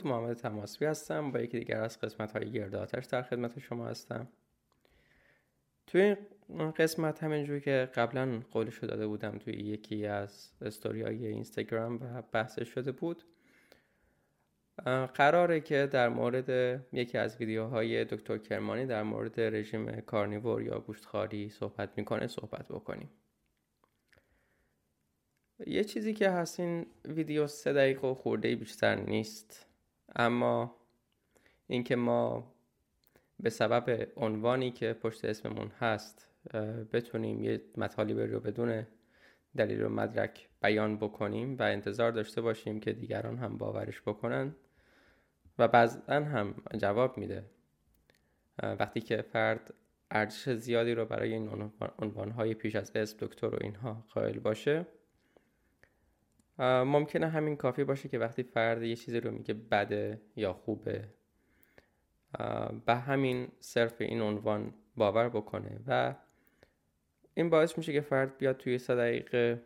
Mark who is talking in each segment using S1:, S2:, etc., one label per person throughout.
S1: درود محمد تماسبی هستم. با یکی دیگر از قسمت های گرد آتش در خدمت شما هستم. توی این قسمت همینجور که قبلا قولشو داده بودم توی یکی از استوری های اینستاگرام و بحث شده بود قراره که در مورد یکی از ویدیوهای دکتر کرمانی در مورد رژیم کارنیور یا گوشتخواری صحبت می‌کنه صحبت بکنیم. یه چیزی که هست این ویدیو سه دقیقه و خورده بیشتر نیست. اما اینکه ما به سبب عنوانی که پشت اسممون هست بتونیم یه مطالبی رو بدون دلیل و مدرک بیان بکنیم و انتظار داشته باشیم که دیگران هم باورش بکنن و بعضا هم جواب میده. وقتی که فرد ارزش زیادی رو برای این عنوانهای پیش از اسم دکتر و اینها قائل باشه ممکنه همین کافی باشه که وقتی فرد یه چیزی رو میگه بده یا خوبه به همین صرف این عنوان باور بکنه و این باعث میشه که فرد بیاد توی سه دقیقه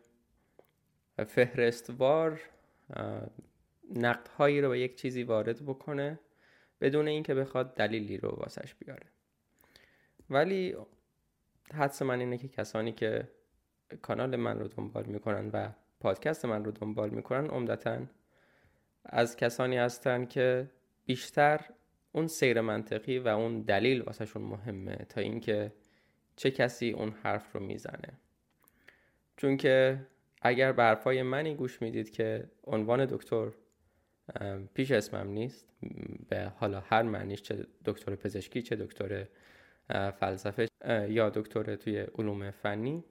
S1: فهرستوار نقدهایی رو به یک چیزی وارد بکنه بدون اینکه بخواد دلیلی رو واسش بیاره. ولی حدس من اینه که کسانی که کانال من رو دنبال می‌کنن و پادکست من رو دنبال می‌کنن عمدتا از کسانی هستن که بیشتر اون سیر منطقی و اون دلیل واسهشون مهمه تا اینکه چه کسی اون حرف رو می‌زنه. چون که اگر به حرفای منی گوش می‌دید که عنوان دکتر پیش اسمم نیست به حالا هر معنیش چه دکتر پزشکی چه دکتر فلسفه یا دکتر توی علوم فنی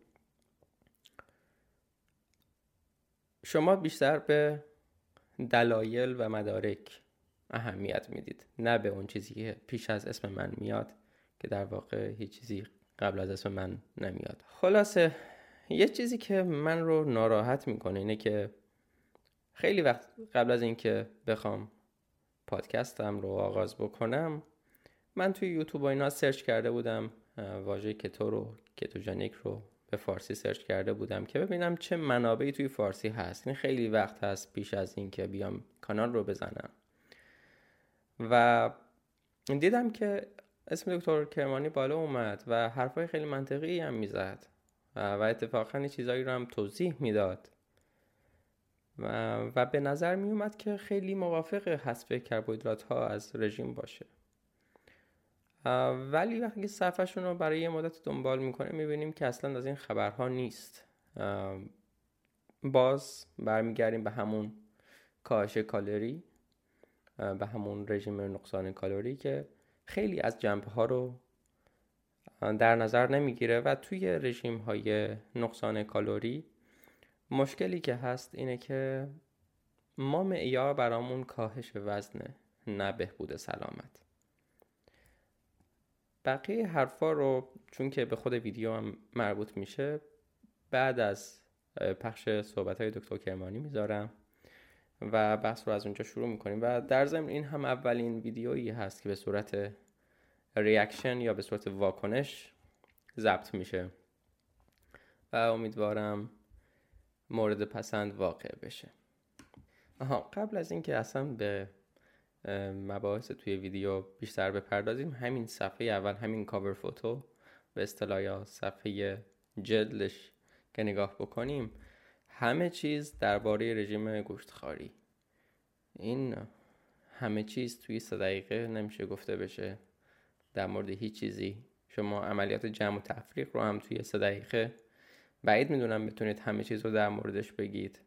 S1: شما بیشتر به دلایل و مدارک اهمیت می‌دید نه به اون چیزی که پیش از اسم من میاد که در واقع هیچ چیزی قبل از اسم من نمیاد. خلاصه یه چیزی که من رو ناراحت می‌کنه اینه که خیلی وقت قبل از اینکه بخوام پادکستم رو آغاز بکنم من توی یوتیوب و اینا سرچ کرده بودم واژه کتو رو کتوژنیک رو به فارسی سرچ کرده بودم که ببینم چه منابعی توی فارسی هست. این خیلی وقت هست پیش از اینکه بیام کانال رو بزنم. و دیدم که اسم دکتر کرمانی بالا اومد و حرفای خیلی منطقی هم می‌زد. و اتفاقا چیزایی رو هم توضیح می‌داد. و, و به نظر می اومد که خیلی موافق حذف کربوهیدرات ها از رژیم باشه. ولی وقتی صفحهشون رو برای یه مدت دنبال می‌کنه می‌بینیم که اصلا از این خبرها نیست. باز برمیگردیم به همون کاهش کالری به همون رژیم نقصان کالری که خیلی از جنبه ها رو در نظر نمی‌گیره و توی رژیم های نقصان کالری مشکلی که هست اینه که ما معیار برامون کاهش وزنه نه بهبود سلامت. بقیه حرفا رو چون که به خود ویدیو هم مربوط میشه بعد از پخش صحبت های دکتر کرمانی می‌ذارم و بحث رو از اونجا شروع می‌کنیم و در ضمن این هم اولین ویدیویی هست که به صورت reaction یا به صورت واکنش ضبط میشه و امیدوارم مورد پسند واقع بشه. آها قبل از اینکه اصلا به مباحث توی ویدیو بیشتر بپردازیم. همین صفحه اول همین cover photo به اصطلاح یا صفحه جلدش که نگاه بکنیم همه چیز درباره رژیم گوشتخواری. این همه چیز توی سه دقیقه نمیشه گفته بشه در مورد هیچ چیزی. شما عملیات جمع و تفریق رو هم توی سه دقیقه بعید می‌دونم بتونید همه چیز رو در موردش بگید.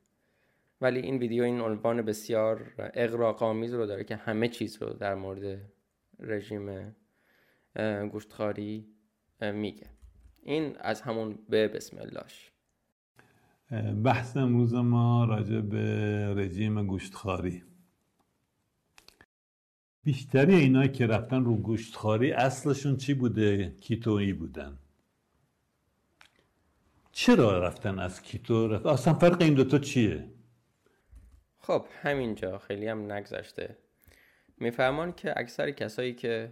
S1: ولی این ویدیو این عنوان بسیار اقراق‌آمیز رو داره که همه چیز رو در مورد رژیم گوشتخواری میگه. این از همون به بسم اللهش.
S2: بحث امروز ما راجع به رژیم گوشتخواری. بیشتری اینا که رفتن رو گوشتخواری اصلشون چی بوده؟ کیتویی بودن. چرا رفتن از کیتو؟ رفت اصلا فرق این دوتا چیه؟
S1: خب همینجا خیلی هم نگذشته. میفهمان که اکثر کسایی که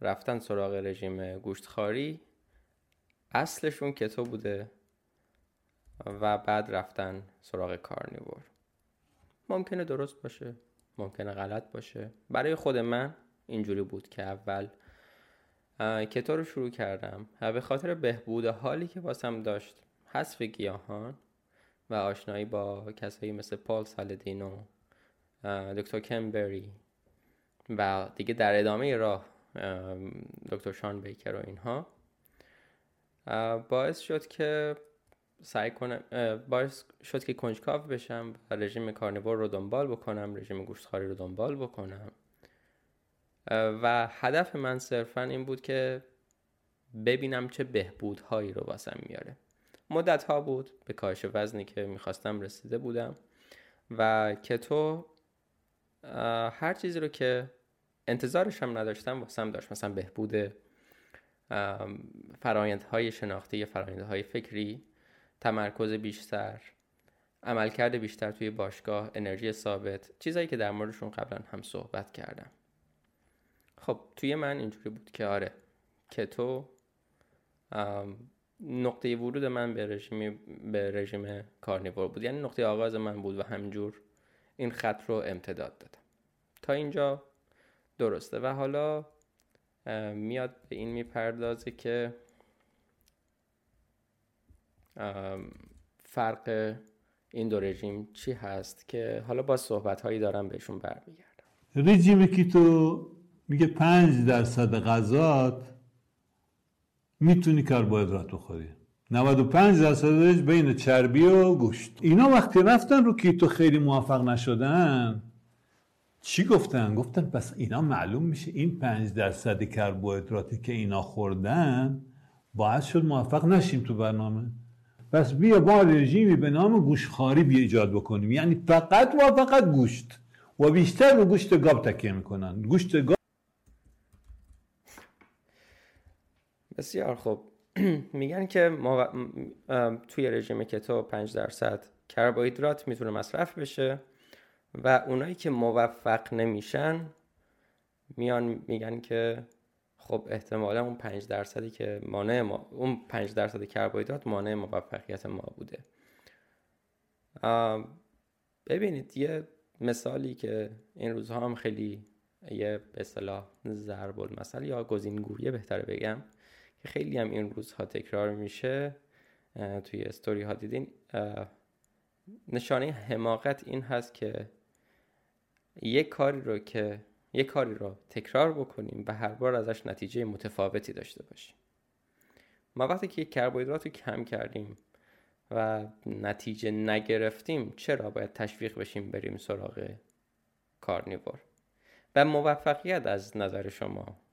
S1: رفتن سراغ رژیم گوشتخواری اصلشون کتو بوده و بعد رفتن سراغ کارنیور. ممکنه درست باشه ممکنه غلط باشه. برای خود من اینجوری بود که اول کتو رو شروع کردم و به خاطر بهبود حالی که واسم داشت حذف گیاهان و آشنایی با کسایی مثل پال سالدین و دکتر کمبری و دیگه در ادامه راه دکتر شان بیکر و اینها باعث شد که سعی کنم باعث شد که کنجکاو بشم و رژیم کارنیور رو دنبال بکنم رژیم گوشتخواری رو دنبال بکنم. و هدف من صرفا این بود که ببینم چه بهبودهایی رو واسم میاره. مدت ها بود به کاهش وزنی که می‌خواستم رسیده بودم و کتو هر چیزی رو که انتظارش هم نداشتم واسم داشت. مثلا بهبود فرایندهای شناختی فرایندهای فکری تمرکز بیشتر عملکرد بیشتر توی باشگاه انرژی ثابت چیزایی که در موردشون قبلا هم صحبت کردم. خب توی من اینجوری بود که آره کتو نقطه ورود من به رژیم به رژیم کارنیور بود. یعنی نقطه آغاز من بود و همجور این خط رو امتداد دادم. تا اینجا درسته. و حالا میاد به این می‌پردازه که فرق این دو رژیم چی هست که حالا با صحبت هایی دارم بهشون برمیگردم.
S2: رژیم کیتو میگه پنج درصد غذات می‌تونی کربوهیدرات بخوری 95 درصدش بین چربی و گوشت. اینا وقتی رفتن رو کیتو خیلی موفق نشدن چی گفتن؟ گفتن پس اینا معلوم میشه این پنج درصد کربوهیدراتی که اینا خوردن باعث شد موفق نشیم تو برنامه. پس بیا با رژیمی به نام گوشخاری بیا ایجاد بکنیم. یعنی فقط و فقط گوشت. و بیشتر رو گوشت گاب تکیه می‌کنن. گوشت گاب
S1: بسیار خوب. میگن که ما توی رژیم کتو 5 درصد کربوهیدرات می‌تونه مصرف بشه و اونایی که موفق نمیشن میان میگن که خب احتمالا اون 5 درصدی که مانع ما اون 5 درصد کربوهیدرات مانع موفقیت ما بوده. ببینید یه مثالی که این روزها هم خیلی یه به اصطلاح ضرب المثل یا گزینگویه بهتره بگم. که خیلی هم این روزها تکرار میشه توی استوری ها دیدین. نشانه حماقت این هست که یک کاری رو که یک کاری رو تکرار بکنیم و هر بار ازش نتیجه متفاوتی داشته باشیم. ما وقتی که کربوهیدرات رو کم کردیم و نتیجه نگرفتیم چرا باید تشویق بشیم بریم سراغ کارنیور؟ و موفقیت از نظر شما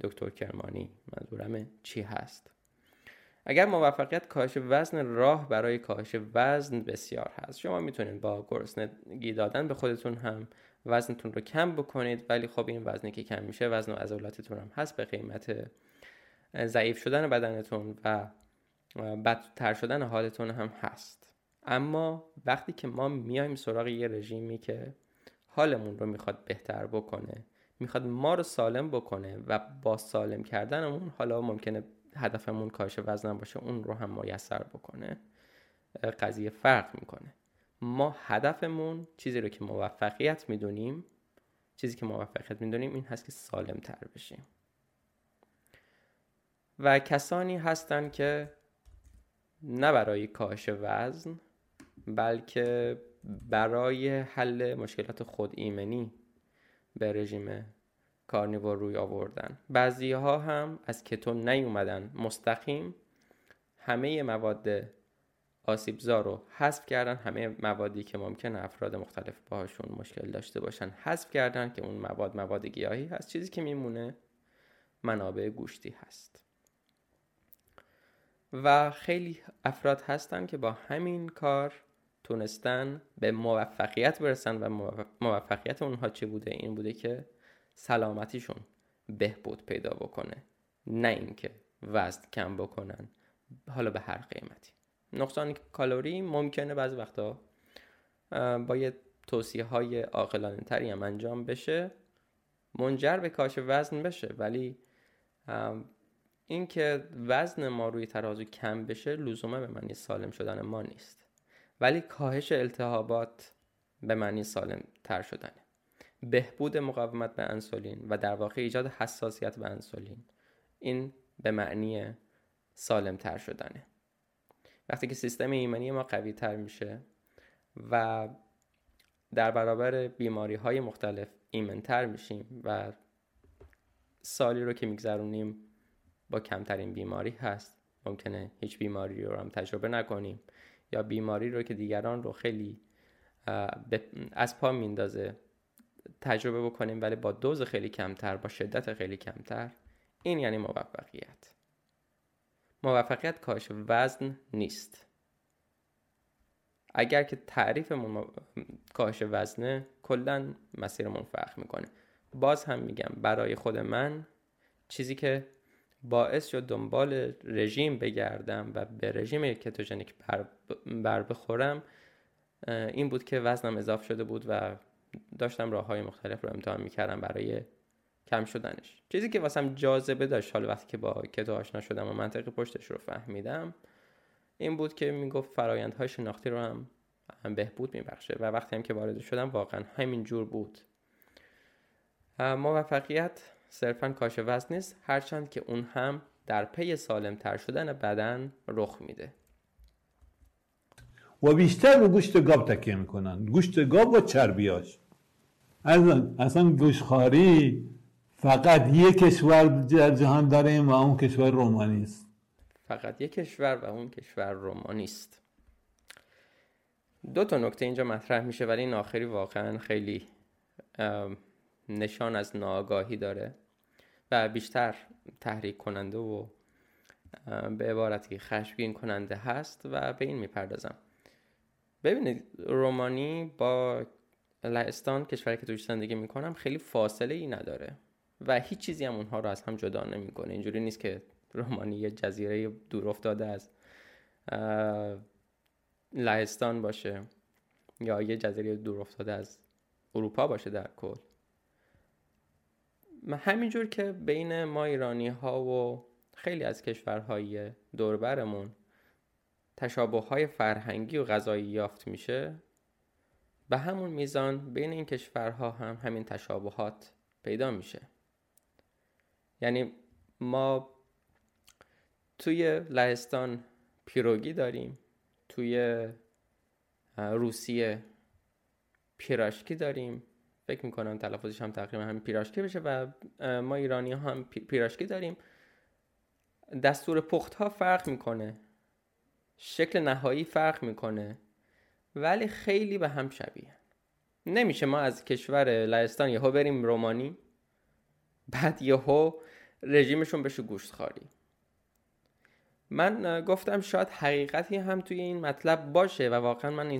S1: دکتر کرمانی منظورمه چی هست؟ اگر موفقیت کاهش وزن راه برای کاهش وزن بسیار هست شما می‌تونید با گرسنگی دادن به خودتون هم وزنتون رو کم بکنید ولی خب این وزنی که کم میشه وزن و عضلاتتون هم هست به قیمت ضعیف شدن بدنتون و بدتر شدن حالتون هم هست. اما وقتی که ما میایم سراغ یه رژیمی که حالمون رو می‌خواد بهتر بکنه می‌خواد ما رو سالم بکنه و با سالم کردنمون حالا ممکنه هدفمون کاهش وزن باشه اون رو هم میسر بکنه قضیه فرق می‌کنه. ما هدفمون چیزی رو که موفقیت می‌دونیم چیزی که موفقیت می‌دونیم این هست که سالم تر بشیم. و کسانی هستن که نه برای کاهش وزن بلکه برای حل مشکلات خود ایمنی به رژیم کارنیور روی آوردن. بعضی ها هم از کتو نیومدن. مستقیم همه مواد آسیبزا رو حذف کردن. همه موادی که ممکن افراد مختلف باهاشون مشکل داشته باشن حذف کردن که اون مواد مواد گیاهی هست. چیزی که میمونه منابع گوشتی هست. و خیلی افراد هستن که با همین کار تونستن به موفقیت برسن و موفقیت اونها چی بوده؟ این بوده که سلامتیشون بهبود پیدا بکنه نه اینکه وزن کم بکنن حالا به هر قیمتی. نقصان کالری ممکنه بعضی وقتا با یه توصیه های عاقلانه تری هم انجام بشه منجر به کاهش وزن بشه. ولی اینکه وزن ما روی ترازو کم بشه لزوما به معنی سالم شدن ما نیست. ولی کاهش التهابات به معنی سالم تر شدنه. بهبود مقاومت به انسولین و در واقع ایجاد حساسیت به انسولین این به معنی سالم تر شدنه. وقتی که سیستم ایمنی ما قوی تر میشه و در برابر بیماری های مختلف ایمنتر میشیم و سالی رو که میگذرونیم با کمترین بیماری هست ممکنه هیچ بیماری رو هم تجربه نکنیم. یا بیماری رو که دیگران رو خیلی از پا میندازه تجربه بکنیم ولی با دوز خیلی کمتر با شدت خیلی کمتر این یعنی موفقیت. موفقیت کاهش وزن نیست. اگر که تعریفمون کاهش وزنه کلا مسیرمون فرق می‌کنه. باز هم میگم برای خود من چیزی که باعث شد دنبال رژیم بگردم و به رژیم کتوژنیک بر, بر بخورم این بود که وزنم اضافه شده بود و داشتم راه های مختلف رو امتحان می‌کردم برای کم شدنش. چیزی که واسم جاذبه داشت حالا وقتی که با کتو آشنا شدم و منطقی پشتش رو فهمیدم این بود که می‌گفت فرایندهای شناختی رو هم, هم بهبود میبخشه و وقتی هم که وارد شدم واقعا همین جور بود. موفقیت صرفا کاش وزن نیست هرچند که اون هم در پی سالم تر شدن بدن رخ میده.
S2: و بیشتر رو گوشت گاب تکیه می‌کنن. گوشت گاب و چربیاش. اصلا, اصلا گوشخاری فقط یک کشور در جهان داره و اون کشور رومانی است.
S1: فقط یک کشور و اون کشور رومانی است. دو تا نکته اینجا مطرح میشه ولی این آخری واقعا خیلی نشان از ناآگاهی داره. و بیشتر تحریک کننده و به عبارتی خشمگین کننده هست و به این می‌پردازم. ببینید رومانی با لهستان کشوری که توش زندگی می‌کنم خیلی فاصله ای نداره و هیچ چیزی هم اونها رو از هم جدا نمی‌کنه. اینجوری نیست که رومانی یه جزیره دور افتاده از لهستان باشه یا یه جزیره دور افتاده از اروپا باشه در کل. همینجور که بین ما ایرانی ها و خیلی از کشورهای دوربرمون تشابه های فرهنگی و غذایی یافت میشه به همون میزان بین این کشورها هم همین تشابهات پیدا میشه. یعنی ما توی لهستان پیروگی داریم توی روسیه پیراشکی داریم. فکر می‌کنم تلفظش هم تقریبا هم پیراشکی بشه و ما ایرانی هم پیراشکی داریم. دستور پخت ها فرق می‌کنه. شکل نهایی فرق می‌کنه. ولی خیلی به هم شبیه. نمیشه ما از کشور لهستان یهو بریم رومانی بعد یهو رژیمشون بشه گوشت خاری من گفتم شاید حقیقتی هم توی این مطلب باشه و واقعا من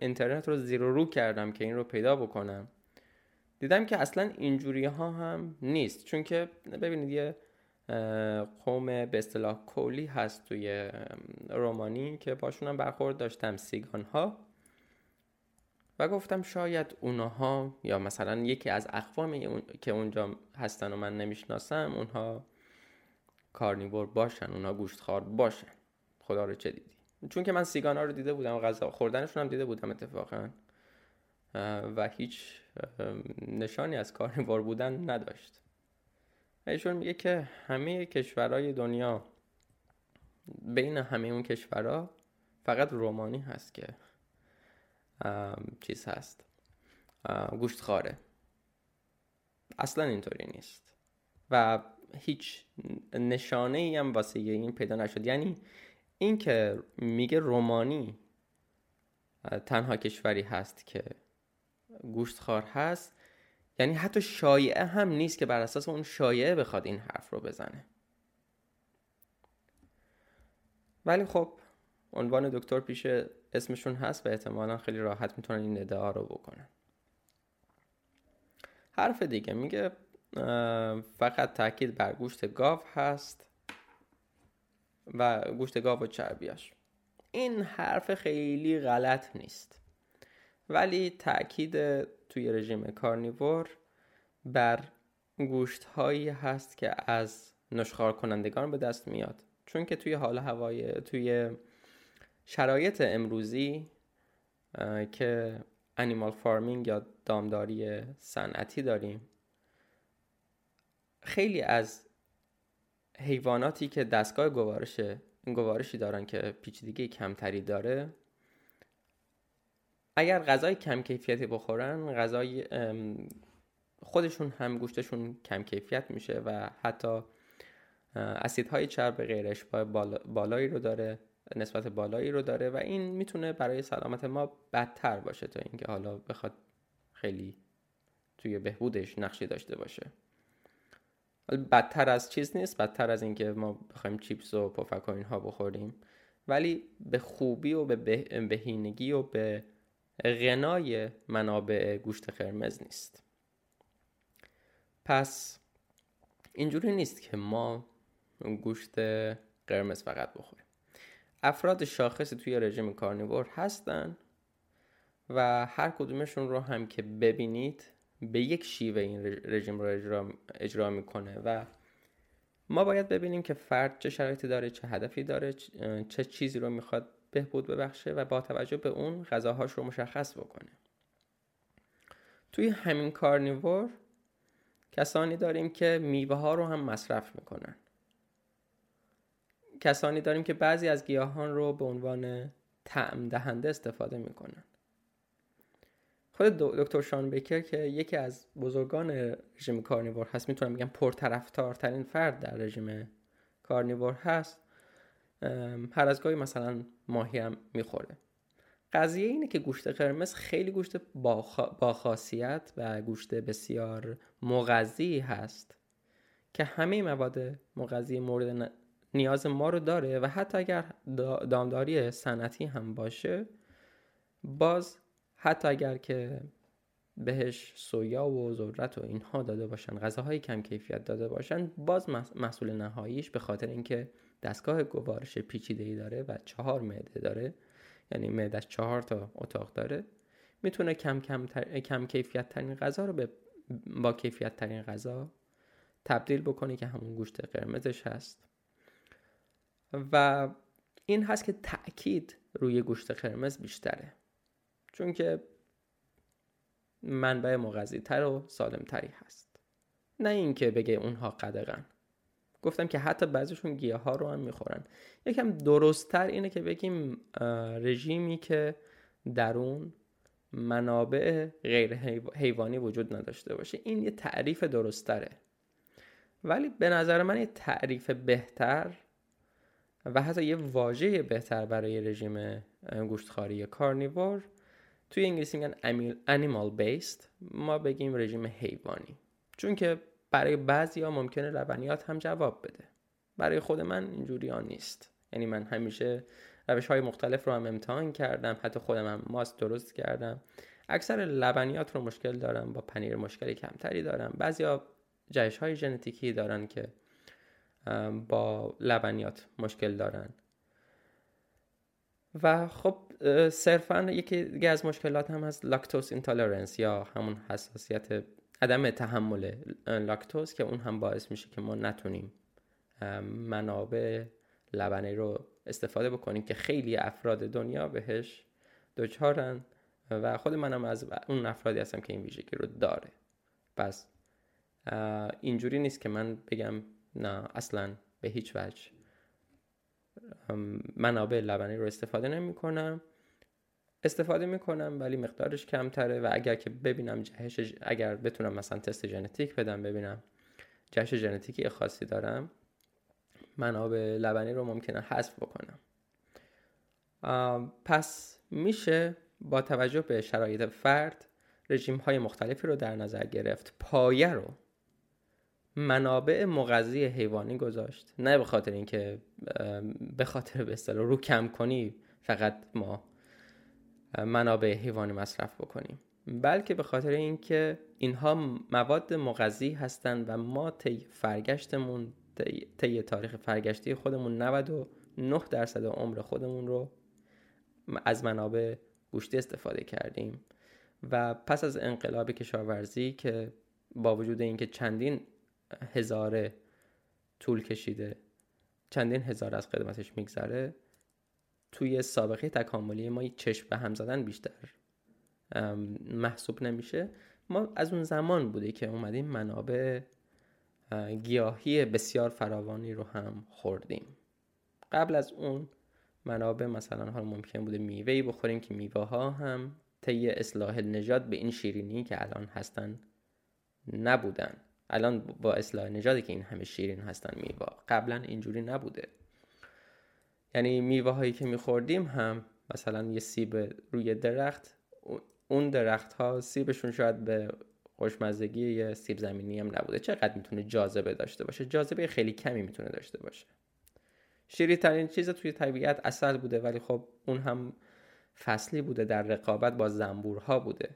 S1: اینترنت رو زیر رو کردم که این رو پیدا بکنم. دیدم که اصلا اینجوری ها هم نیست. چون که ببینید یه قوم به اصطلاح کولی هست توی رومانی که باشون هم برخورد داشتم سیگان ها و گفتم شاید اونها یا مثلا یکی از اقوامی که اونجا هستن و من نمی‌شناسم اونها کارنیور باشن اونها گوشتخوار باشن. خدا رو چه دیدی. چون که من سیگان ها رو دیده بودم غذا خوردنشون هم دیده بودم اتفاقا. و هیچ نشانی از کارنیور بودن نداشت. ایشون میگه که همه کشورهای دنیا بین همه اون کشورها فقط رومانی هست که چیز هست. گوشت خاره. اصلا اینطوری نیست. و هیچ نشانه ای هم واسه این پیدا نشد. یعنی این که میگه رومانی تنها کشوری هست که گوشت خار هست یعنی حتی شایعه هم نیست که بر اساس اون شایعه بخواد این حرف رو بزنه. ولی خب عنوان دکتر پیش اسمشون هست و احتمالا خیلی راحت می‌تونن این ادعا رو بکنن. حرف دیگه میگه فقط تاکید بر گوشت گاو هست و گوشت گاو و چربیاش. این حرف خیلی غلط نیست. ولی تاکید توی رژیم کارنیور بر گوشت هایی هست که از نشخار کنندگان به دست میاد. چون که توی حال هوای توی شرایط امروزی که انیمال فارمینگ یا دامداری صنعتی داریم خیلی از حیواناتی که دستگاه گوارش گوارشی دارن که پیچیدگی کمتری داره اگر غذای کم کیفیتی بخورن غذای خودشون هم گوشتشون کم کیفیت میشه و حتی اسیدهای چرب غیر اشباع بالایی رو داره نسبت بالایی رو داره و این می‌تونه برای سلامت ما بدتر باشه تا اینکه حالا بخواد خیلی توی بهبودش نقشی داشته باشه. بدتر از چیز نیست بدتر از اینکه ما بخوایم چیپس و پفک و اینها بخوریم. ولی به خوبی و به بهینگی و به غنای منابع گوشت قرمز نیست. پس اینجوری نیست که ما گوشت قرمز فقط بخوریم. افراد شاخصی توی رژیم کارنیور هستن و هر کدومشون رو هم که ببینید به یک شیوه این رژیم رو اجرا, اجرا می‌کنه و ما باید ببینیم که فرد چه شرایطی داره چه هدفی داره چه چیزی رو می‌خواد بهبود ببخشه و با توجه به اون غذاهاش رو مشخص بکنه. توی همین کارنیور کسانی داریم که میوه ها رو هم مصرف می‌کنن. کسانی داریم که بعضی از گیاهان رو به عنوان تعم دهنده استفاده می‌کنن. خود دکتر شان بیکر که یکی از بزرگان رژیم کارنیور هست می‌تونم بگم پرطرفدارترین فرد در رژیم کارنیور هست هر از گاهی مثلا ماهی هم می‌خوره. قضیه اینه که گوشت قرمز خیلی گوشت با خاصیت و گوشت بسیار مغذی هست که همه مواد مغذی مورد نیاز ما رو داره و حتی اگر دامداری صنعتی هم باشه باز حتی اگر که بهش سویا و ذرت و اینها داده باشن غذاهای کم کیفیت داده باشن باز محصول نهاییش به خاطر اینکه دستگاه گوارش پیچیده ای داره و چهار معده داره یعنی معدش چهار تا اتاق داره می‌تونه کم کم, کم کیفیت ترین غذا رو به با کیفیت ترین غذا تبدیل بکنه که همون گوشت قرمزش هست. و این هست که تاکید روی گوشت قرمز بیشتره. چون که منبع مغذی تر و سالم تری هست. نه اینکه بگه اونها قدغن. گفتم که حتی بعضیشون گیاه ها رو هم می‌خورن. یکم درستتر اینه که بگیم رژیمی که درون منابع غیر حیوانی وجود نداشته باشه. این یه تعریف درستره ولی به نظر من یه تعریف بهتر و حتی یه واژه بهتر برای رژیم گوشتخواری کارنیور توی انگلیسی میگن animal based. ما بگیم رژیم حیوانی. چون که برای بعضی ها ممکنه لبنیات هم جواب بده. برای خود من اینجوری ها نیست. یعنی من همیشه روش های مختلف رو هم امتحان کردم. حتی خودم هم ماست درست کردم. اکثر لبنیات رو مشکل دارم. با پنیر مشکل کمتری دارم. ها جهش های ژنتیکی دارن که با لبنیات مشکل دارن. و خب صرفا یکی دیگه از مشکلات هم هست lactose intolerance یا همون حساسیت عدم تحمل لاکتوز که اون هم باعث میشه که ما نتونیم منابع لبنی رو استفاده بکنیم که خیلی افراد دنیا بهش دچارن و خود منم از اون افرادی هستم که این ویژگی رو داره. پس اینجوری نیست که من بگم نه اصلا به هیچ وجه. منابع لبنی رو استفاده نمی کنم استفاده می‌کنم ولی مقدارش کمتره و اگر که ببینم جهش اگر بتونم مثلا تست ژنتیک بدم ببینم جهش ژنتیکی خاصی دارم منابع لبنی رو ممکنه حذف بکنم. پس میشه با توجه به شرایط فرد رژیم های مختلفی رو در نظر گرفت. پایه رو منابع مغذی حیوانی گذاشت. نه به خاطر اینکه به خاطر به رو کم کنی فقط ما منابع حیوانی مصرف بکنیم. بلکه به خاطر اینکه اینها مواد مغذی هستند و ما طی فرگشتمون طی تاریخ فرگشتی خودمون 99 درصد عمر خودمون رو از منابع گوشتی استفاده کردیم. و پس از انقلاب کشاورزی که با وجود اینکه چندین هزاره طول کشیده چندین هزار از قدمتش میگذره توی سابقه تکاملی ما چشم به هم زدن بیشتر. محسوب نمیشه. ما از اون زمان بوده که اومدیم منابع گیاهی بسیار فراوانی رو هم خوردیم. قبل از اون منابع مثلا حالا ممکن بوده میوهی بخوریم که میوه ها هم طی اصلاح نژاد به این شیرینی که الان هستن نبودن. الان با اصلاح نژادی که این همه شیرین هستن میوه قبلا اینجوری نبوده. یعنی میوه هایی که میخوردیم هم مثلا یه سیب روی درخت اون درخت ها سیبشون شاید به خوشمزگی یه سیب زمینی هم نبوده. چقدر می‌تونه جاذبه داشته باشه؟ جاذبه خیلی کمی می‌تونه داشته باشه. شیری ترین چیز توی طبیعت اصل بوده ولی خب اون هم فصلی بوده در رقابت با زنبورها بوده.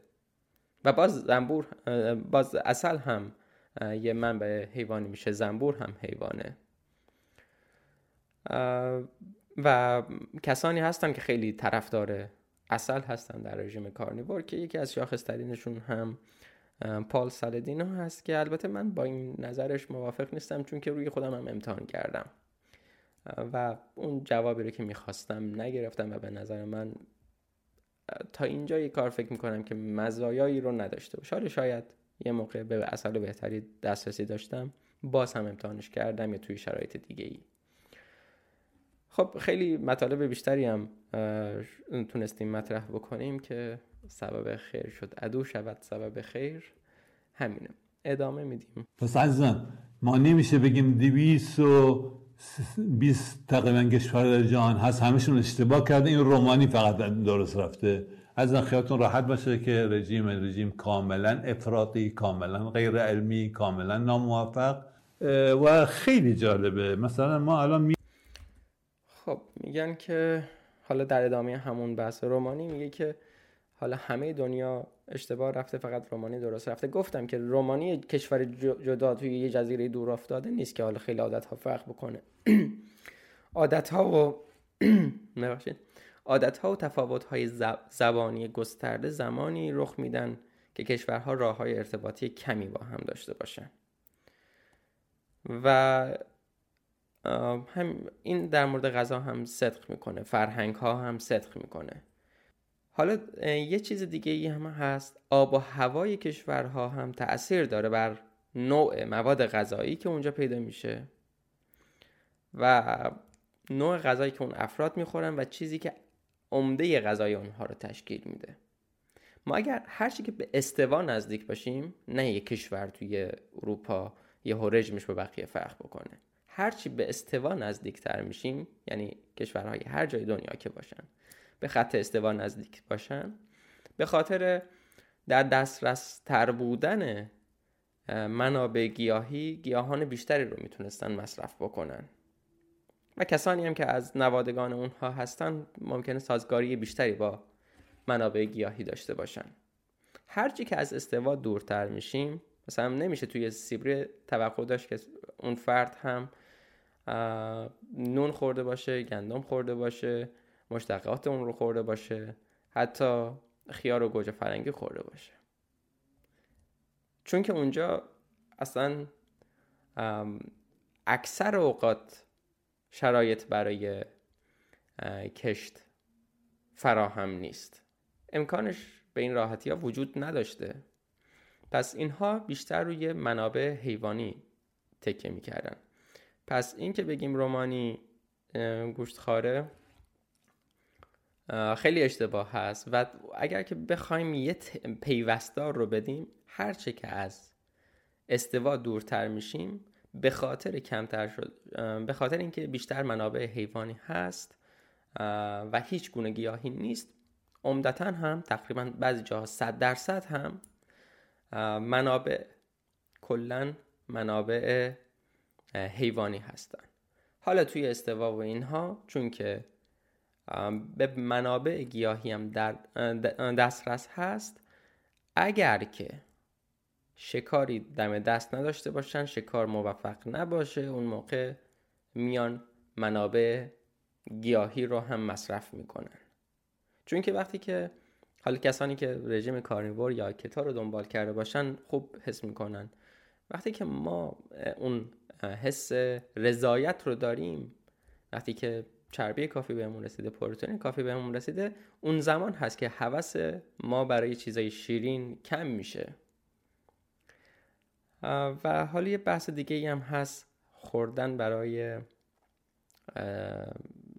S1: و باز زنبور باز اصل هم یه منبع حیوانی میشه زنبور هم حیوانه. و کسانی هستن که خیلی طرفدار اصل هستن در رژیم کارنیور که یکی از شاخصترینشون هم پال سالدینو هست که البته من با این نظرش موافق نیستم چون که روی خودم هم امتحان کردم. و اون جوابی رو که می‌خواستم نگرفتم و به نظر من تا اینجا یه کار فکر می‌کنم که مزایایی رو نداشته باشه شاید یه موقع به اصل بهتری دسترسی داشتم باز هم امتحانش کردم یا توی شرایط دیگه ای خب خیلی مطالب بیشتری هم تونستیم مطرح بکنیم که سبب خیر شد. عدو شود سبب خیر همینه. ادامه میدیم.
S2: پس عزیزم ما نمیشه بگیم دیویس و 20 تقریبا کشور جهان هست همشون اشتباه کرده این رومانی فقط درست رفته. از خیالتون راحت باشه که رژیم رژیم کاملا افراطی کاملا غیر علمی کاملا ناموفق و خیلی جالبه. مثلا ما الان می...
S1: خب میگن که حالا در ادامه همون بحث رومانی میگه که حالا همه دنیا اشتباه رفته فقط رومانی درست رفته. گفتم که رومانی کشور جدا توی یه جزیره دور افتاده نیست که حالا خیلی عادت ها فرق بکنه. عادت ها و عادت ها و تفاوت های زبانی گسترده زمانی رخ میدن که کشورها راه های ارتباطی کمی با هم داشته باشن. و هم این در مورد غذا هم صدق می‌کنه فرهنگ ها هم صدق می‌کنه. حالا یه چیز دیگه ای هم هست آب و هوای کشورها هم تاثیر داره بر نوع مواد غذایی که اونجا پیدا میشه و نوع غذایی که اون افراد می‌خورن و چیزی که عمده غذای اونها رو تشکیل میده. ما اگر هر که به استوا نزدیک باشیم نه یک کشور توی اروپا یه رژیمش به بقیه فرق بکنه. هرچی به استوا نزدیکتر میشیم یعنی کشورهای هر جای دنیا که باشن به خط استوا نزدیک باشن به خاطر در دسترس تر بودن منابع گیاهی گیاهان بیشتری رو می‌تونستن مصرف بکنن. و کسانی هم که از نوادگان اونها هستن ممکنه سازگاری بیشتری با منابع گیاهی داشته باشن. هرچی که از استوا دورتر میشیم مثلا نمیشه توی سیبری توقع داشت که اون فرد هم نون خورده باشه گندم خورده باشه مشتقات اون رو خورده باشه حتی خیار و گوجه فرنگی خورده باشه. چون که اونجا اصلا اکثر اوقات شرایط برای کشت فراهم نیست. امکانش به این راحتی ها وجود نداشته. پس اینها بیشتر روی منابع حیوانی تکه می‌کردن. پس این که بگیم رومانی گوشتخواره خیلی اشتباه هست و اگر که بخوایم یه پیوستار رو بدیم هرچه که از استوا دورتر میشیم به خاطر کمتر شد به خاطر اینکه بیشتر منابع حیوانی هست و هیچ گونه گیاهی نیست عمدتا هم تقریبا بعضی جاها صد درصد هم منابع کلا منابع حیوانی هستن. حالا توی استوا و اینها چون که به منابع گیاهی هم در دسترس هست اگر که شکاری دم دست نداشته باشن شکار موفق نباشه اون موقع میان منابع گیاهی رو هم مصرف می‌کنن. چون که وقتی که حالا کسانی که رژیم کارنیور یا کتا رو دنبال کرده باشن خوب حس می‌کنن. وقتی که ما اون حس رضایت رو داریم وقتی که چربی کافی بهمون رسیده پروتئین کافی بهمون رسیده اون زمان هست که هوس ما برای چیزای شیرین کم میشه. و حالا یه بحث دیگه ای هم هست خوردن برای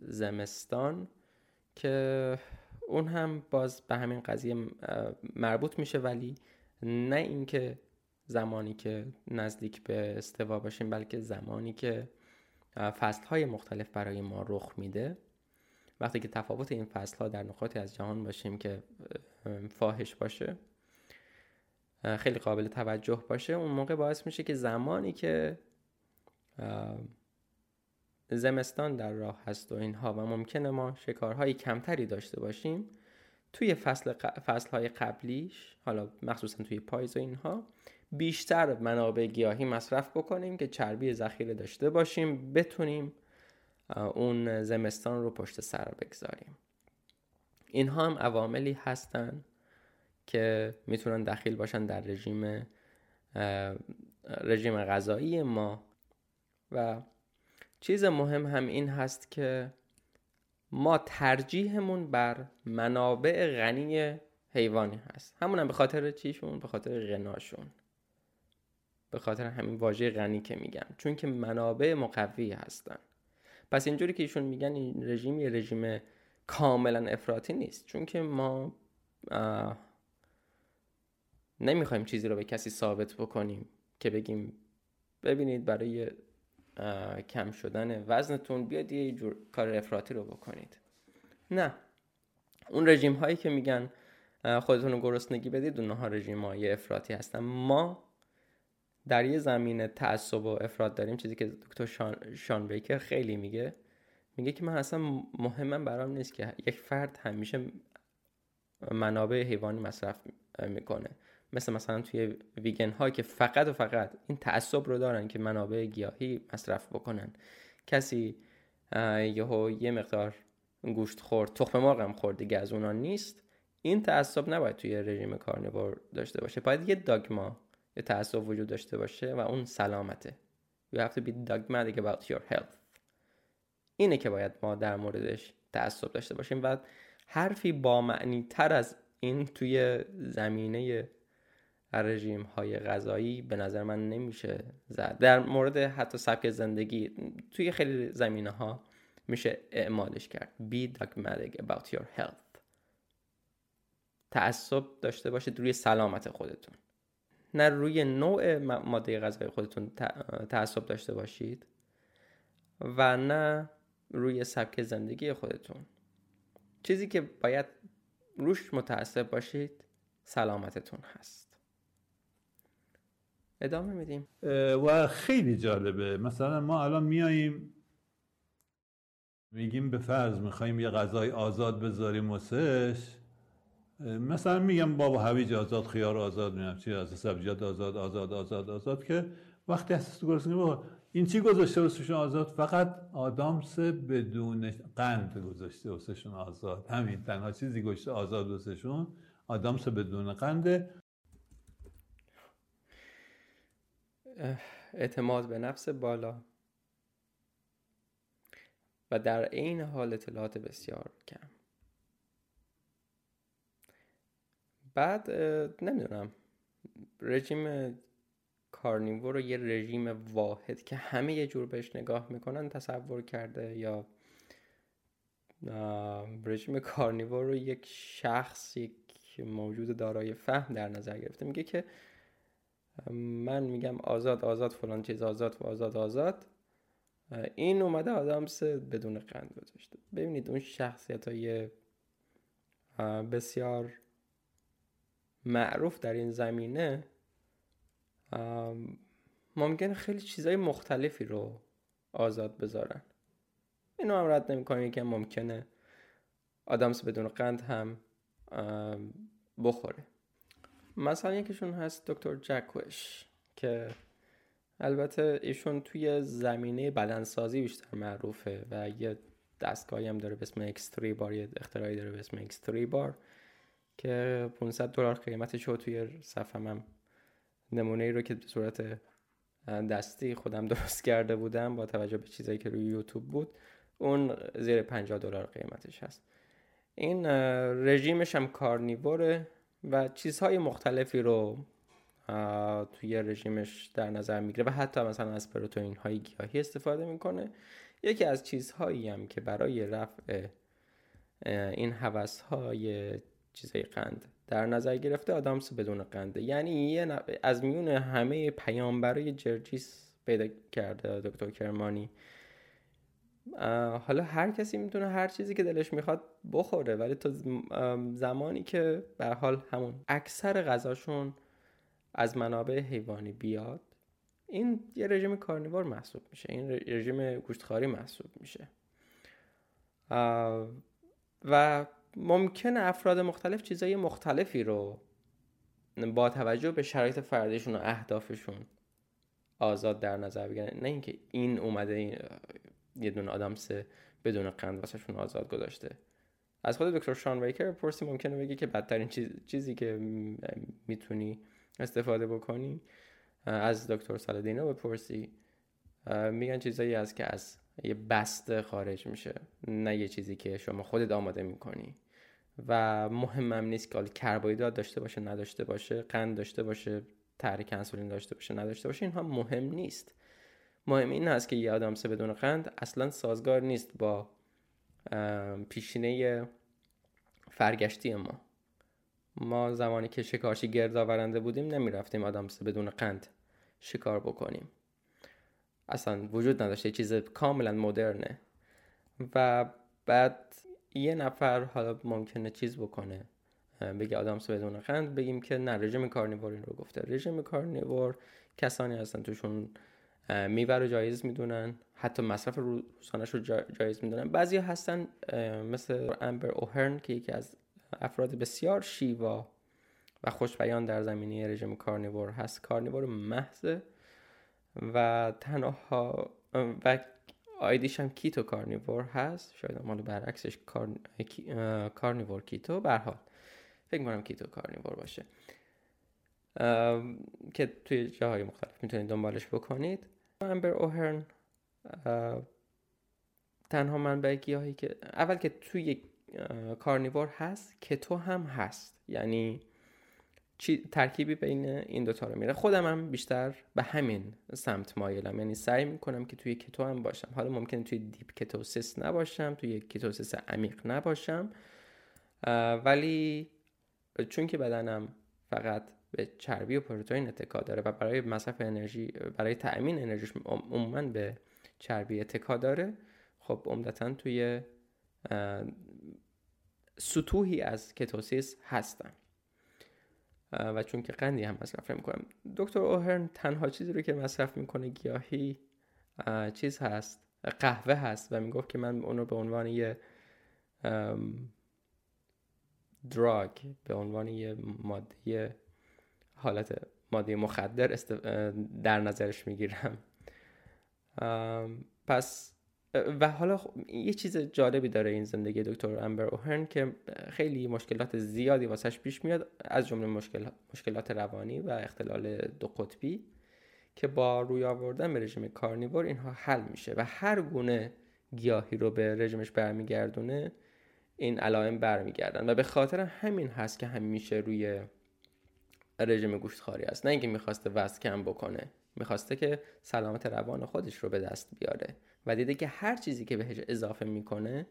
S1: زمستان که اون هم باز به همین قضیه مربوط میشه ولی نه اینکه زمانی که نزدیک به استوا باشیم بلکه زمانی که فصل های مختلف برای ما رخ میده. وقتی که تفاوت این فصل ها در نقاطی از جهان باشیم که فاحش باشه خیلی قابل توجه باشه اون موقع باعث میشه که زمانی که زمستان در راه هست و اینها و ممکنه ما شکارهای کمتری داشته باشیم توی فصل, فصل های قبلیش حالا مخصوصا توی پاییز و اینها بیشتر منابع گیاهی مصرف بکنیم که چربی ذخیره داشته باشیم بتونیم اون زمستان رو پشت سر بگذاریم. اینها هم عواملی هستن که می‌تونن دخیل باشن در رژیم رژیم غذایی ما. و چیز مهم هم این هست که ما ترجیحمون بر منابع غنی حیوانی هست. همون هم به خاطر چیشون؟ به خاطر غناشون. به خاطر همین واژه غنی که میگن چون که منابع مقوی هستن. پس اینجوری که ایشون میگن این رژیم یه رژیم کاملا افراطی نیست. چون که ما نمی‌خوایم چیزی رو به کسی ثابت بکنیم که بگیم ببینید برای کم شدن وزنتون بیاد یه جور کار افراطی رو بکنید. نه. اون رژیم هایی که میگن خودتون رو گرسنگی بدید اونها رژیم های افراطی هستن. ما در یه زمینه تعصب و افراد داریم چیزی که دکتر شان, شان بیکر خیلی میگه میگه که من اصلا مهمم برام نیست که یک فرد همیشه منابع حیوانی مصرف می‌کنه. مثل مثلا توی ویگن ها که فقط و فقط این تعصب رو دارن که منابع گیاهی مصرف بکنن. کسی یهو یه مقدار گوشت خورد تخم مرغ هم خورد دیگه از اونا نیست. این تعصب نباید توی رژیم کارنیور داشته باشه. باید یه داگما یه تعصب وجود داشته باشه و اون سلامته. You have to be dogmatic about your health. اینه که باید ما در موردش تعصب داشته باشیم و حرفی با معنی تر از این توی زمینه رژیم های غذایی به نظر من نمیشه زد. در مورد حتی سبک زندگی توی خیلی زمینه ها میشه اعمالش کرد. Be dogmatic about your health. تعصب داشته باشید روی سلامت خودتون. نه روی نوع ماده غذایی خودتون تعصب داشته باشید و نه روی سبک زندگی خودتون. چیزی که باید روش متعصب باشید سلامتتون هست. ادامه میدیم.
S2: و خیلی جالبه. مثلا ما الان میاییم میگیم به فرض می‌خوایم یه غذای آزاد بذاریم واسش مثلا میگم بابا هویج آزاد خیار آزاد میگم چی از سبزیجات آزاد آزاد آزاد آزاد که وقتی هست گرسنگی بابا این چی گذاشته واسهشون آزاد؟ فقط آدامس بدون قند گذاشته واسهشون آزاد. همین تنها چیزی گذاشته آزاد واسهشون آدامس بدون قنده
S1: اعتماد به نفس بالا. و در عین حال اطلاعات بسیار کم. بعد نمی‌دونم. رژیم کارنیور رو یه رژیم واحد که همه یه جور بهش نگاه می‌کنن تصور کرده یا رژیم کارنیور رو یک شخص یک موجود دارای فهم در نظر گرفته. میگه که من میگم آزاد آزاد فلان چیز آزاد و آزاد. آزاد این اومده آدامس بدون قند گذاشته. ببینید اون شخصیت های بسیار معروف در این زمینه ممکن خیلی چیزهای مختلفی رو آزاد بذارن. اینو هم رد نمی که ممکنه آدامس بدون قند هم بخوره. مثلا یکیشون هست دکتر جکوش که البته ایشون توی زمینه بدنسازی بیشتر معروفه و یه دستگاهی هم داره به اسم اکستری بار یه اختراعی داره به اسم اکستری بار که 500 دلار قیمتش رو توی هم نمونه ای رو که به صورت دستی خودم درست کرده بودم با توجه به چیزایی که روی یوتیوب بود اون زیر 50 دلار قیمتش هست. این رژیمش هم کارنیوره و چیزهای مختلفی رو توی رژیمش در نظر می‌گیره و حتی مثلا از پروتئین های گیاهی استفاده می‌کنه. یکی از چیزهایی هم که برای رفع این حوث های چیزهای قند. در نظر گرفته آدامس بدون قنده یعنی یه از میون همه برای جرجیس پیدا کرده دکتر کرمانی. حالا هر کسی می‌تونه هر چیزی که دلش می‌خواد بخوره ولی تا زمانی که به حال همون اکثر غذاشون از منابع حیوانی بیاد این یه رژیم کارنیوار محسوب میشه. این رژیم گوشتخواری محسوب میشه. و ممکنه افراد مختلف چیزای مختلفی رو با توجه به شرایط فردیشون و اهدافشون آزاد در نظر بگیرن. نه اینکه این اومده این یه دونه آدمس بدون قند واسهشون آزاد گذاشته. از خود دکتر شان ویکر پرسی ممکنه بگی که بدترین چیز، چیزی که می‌تونی استفاده بکنی از دکتر سالدینو بپرسی. میگن چیزایی از که از یه بسته خارج میشه. نه یه چیزی که شما خودت آماده می‌کنی. و مهمم نیست که کربوهیدرات داشته باشه نداشته باشه قند داشته باشه تحریک انسولین داشته باشه نداشته باشه اینها مهم نیست. مهم این هست که یه آدم سه بدون قند اصلا سازگار نیست با پیشینه فرگشتی ما. ما زمانی که شکارچی گردآورنده بودیم نمی‌رفتیم آدم سه بدون قند شکار بکنیم. اصلا وجود نداشته چیز کاملا مدرنه. و بعد یه نفر حالا ممکنه چیز بکنه بگه آدامس بدون قند بگیم که نه رژیم کارنیور این رو گفته. رژیم کارنیور کسانی هستن توشون میوه رو جایز می‌دونن حتی مصرف روزانش رو جایز می‌دونن. بعضی هستن مثل امبر اوهرن که یکی از افراد بسیار شیوا و خوشبیان در زمینه رژیم carnivore هست. carnivore محضه و تنها و آیدیش هم keto carnivore هست شاید مال برعکسش carnivore keto به حال. فکر کنم keto carnivore باشه. که توی جاهای مختلف می‌تونید دنبالش بکنید. امبر اوهرن تنها منبع گیاهی که اول که توی کارنیور هست که تو هم هست. یعنی چی ترکیبی بین این دوتا رو میره. خودم هم بیشتر به همین سمت مایلم. یعنی سعی می‌کنم که توی کتو هم باشم. حالا ممکنه توی دیپ کتوسیس نباشم توی کتوسیس عمیق نباشم. ولی چون که بدنم فقط به چربی و پروتئین اتکا داره و برای مصرف انرژی برای تأمین انرژیش عموما به چربی اتکا داره خب عمدتا توی سطوحی از کتوسیس هستم. و چون که قندی هم مصرف می‌کنم دکتر اوهرن تنها چیزی رو که مصرف می‌کنه گیاهی چیز هست قهوه هست و می‌گفت که من اون رو به عنوان یه دراگ به عنوان یه ماده حالت ماده مخدر در نظرش می‌گیرم پس و حالا یه چیز جالبی داره این زندگی دکتر امبر اوهرن که خیلی مشکلات زیادی واسش پیش میاد از جمله مشکل، مشکلات روانی و اختلال دو قطبی که با روی آوردن به رژیم کارنیور اینها حل میشه و هر گونه گیاهی رو به رژیمش برمیگردونه این علائم برمیگردن و به خاطر همین هست که همیشه روی رژیم گوشتخواری است نه اینکه می‌خواسته وزن کم بکنه. می‌خواسته که سلامت روان خودش رو به دست بیاره و دیده که هر چیزی که بهش اضافه می‌کنه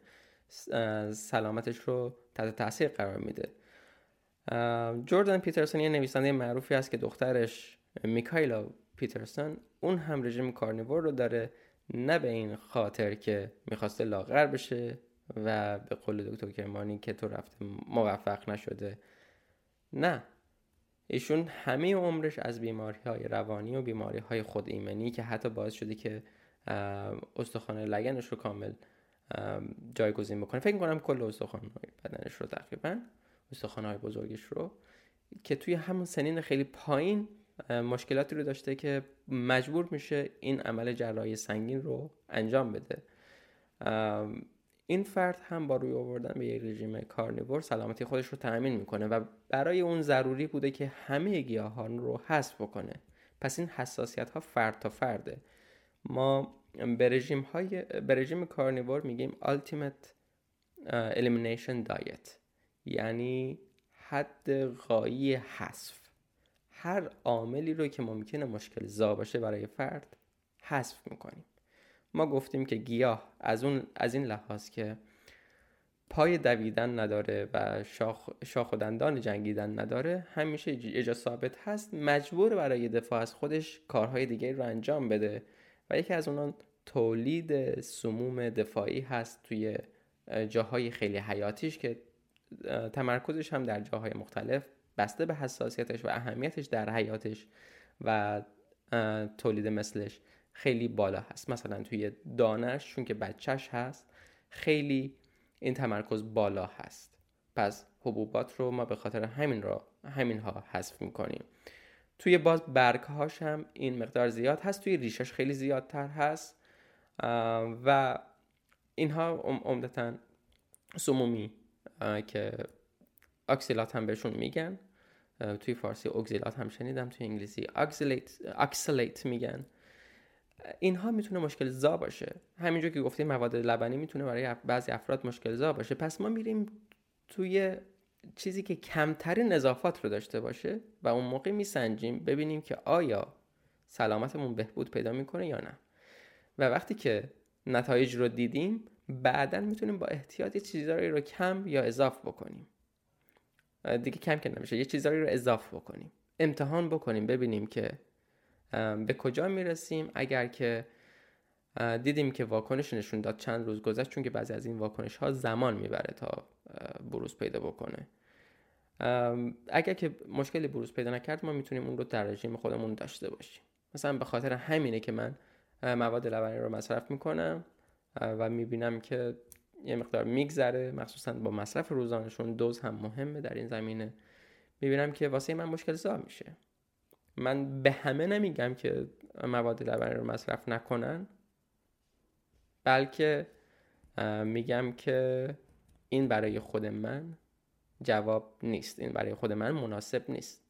S1: سلامتش رو تحت تاثیر قرار میده. جوردن پیترسون یه نویسنده معروفی است که دخترش میکایلا پیترسون اون هم رژیم کارنیور رو داره نه به این خاطر که می‌خواسته لاغر بشه و به قول دکتر کرمانی که تو رفته موفق نشده. نه. ایشون همه عمرش از بیماری های روانی و بیماری های خود ایمنی که حتی باعث شده که استخوان لگنش رو کامل جایگزین بکنه. فکر کنم کل استخوان بدنش رو تقریبا استخوان های بزرگش رو که توی همون سنین خیلی پایین مشکلاتی رو داشته که مجبور میشه این عمل جراحی سنگین رو انجام بده. این فرد هم با روی آوردن به یک رژیم کارنیور سلامتی خودش رو تأمین می‌کنه و برای اون ضروری بوده که همه گیاهان رو حذف بکنه. پس این حساسیت ها فرد تا فرده. ما به رژیم های به رژیم کارنیور میگیم ultimate elimination diet. یعنی حد قایی حذف. هر عاملی رو که ممکنه مشکل زا باشه برای فرد حذف می‌کنیم. ما گفتیم که گیاه از, اون، از این لحاظ که پای دویدن نداره و شاخ, شاخ و دندان جنگیدن نداره همیشه اجا ثابت هست مجبور برای دفاع از خودش کارهای دیگه رو انجام بده. و یکی از اونان تولید سموم دفاعی هست توی جاهای خیلی حیاتیش که تمرکزش هم در جاهای مختلف بسته به حساسیتش و اهمیتش در حیاتش و تولید مثلش. خیلی بالا هست. مثلا توی دانش چون که بچهش هست خیلی این تمرکز بالا هست. پس حبوبات رو ما به خاطر همین را همین ها حذف می‌کنیم. توی باز برگ هاش هم این مقدار زیاد هست. توی ریشه‌ش خیلی زیادتر هست. و اینها عمدتا سمومی که اکسیلات هم بهشون میگن. توی فارسی اکسیلات هم شنیدم توی انگلیسی oxalate میگن. اینها می‌تونه مشکل زا باشه. همینجور که گفتیم مواد لبنی می‌تونه برای بعضی افراد مشکل زا باشه. پس ما میریم توی چیزی که کمترین اضافات رو داشته باشه و اون موقع میسنجیم ببینیم که آیا سلامتمون بهبود پیدا می‌کنه یا نه. و وقتی که نتایج رو دیدیم بعدا می‌تونیم با احتیاط یه چیزایی رو کم یا اضاف بکنیم. دیگه کم که نمیشه یه چیزایی رو اضاف بکنیم. امتحان بکنیم ببینیم که به کجا می‌رسیم؟ اگر که دیدیم که واکنش نشون داد چند روز گذشت چون که بعضی از این واکنش ها زمان می‌بره تا بروز پیدا بکنه. اگر که مشکلی بروز پیدا نکرد ما می‌تونیم اون رو در رژیم خودمون داشته باشیم. مثلا به خاطر همینه که من مواد لبنی رو مصرف می‌کنم و می‌بینم که یه مقدار میگذره. مخصوصا با مصرف روزانشون دوز هم مهمه در این زمینه. می‌بینم که واسه من مشکل زا میشه. من به همه نمیگم که مواد لبنی رو مصرف نکنن بلکه میگم که این برای خود من جواب نیست این برای خود من مناسب نیست.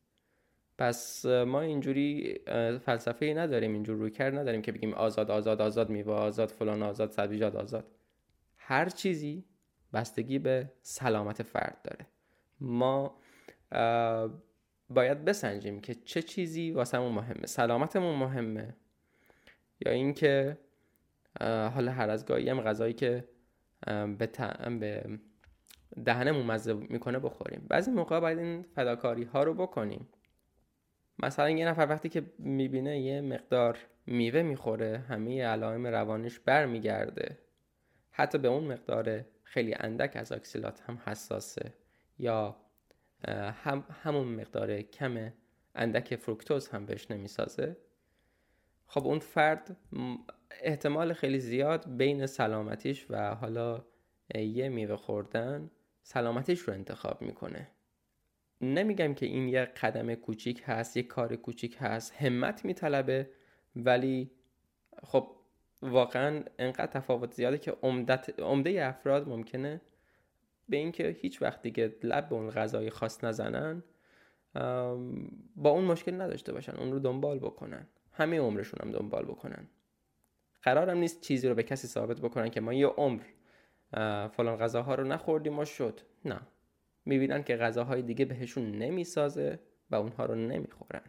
S1: پس ما اینجوری فلسفه ای نداریم اینجور روی کرد نداریم که بگیم آزاد آزاد آزاد میوه آزاد فلان آزاد سبزیجات آزاد هر چیزی بستگی به سلامت فرد داره. ما باید بسنجیم که چه چیزی واسمون مهمه. سلامتمون مهمه. یا اینکه حالا هر از گاهی هم غذایی که به, به دهنمون مزه می‌کنه بخوریم. بعضی موقع باید این فداکاری ها رو بکنیم. مثلا یه نفر وقتی که می‌بینه یه مقدار میوه می‌خوره همه علائم روانش برمیگرده. حتی به اون مقدار خیلی اندک از اکسیلات هم حساسه. یا هم همون مقدار کم اندک فروکتوز هم بهش نمی‌سازه. خب اون فرد احتمال خیلی زیاد بین سلامتیش و حالا یه میوه خوردن سلامتیش رو انتخاب می‌کنه. نمیگم که این یه قدم کوچیک هست یه کار کوچیک هست همت میطلبه ولی خب واقعا انقدر تفاوت زیاده که عمده افراد ممکنه به اینکه هیچ وقت دیگه لب به اون غذای خاص نزنن با اون مشکل نداشته باشن اون رو دنبال بکنن. همه عمرشون هم دنبال بکنن. قرارم نیست چیزی رو به کسی ثابت بکنن که ما یه عمر فلان غذاها رو نخوردیم و شد. نه. می‌بینن که غذاهای دیگه بهشون نمی‌سازه و اونها رو نمی‌خورن.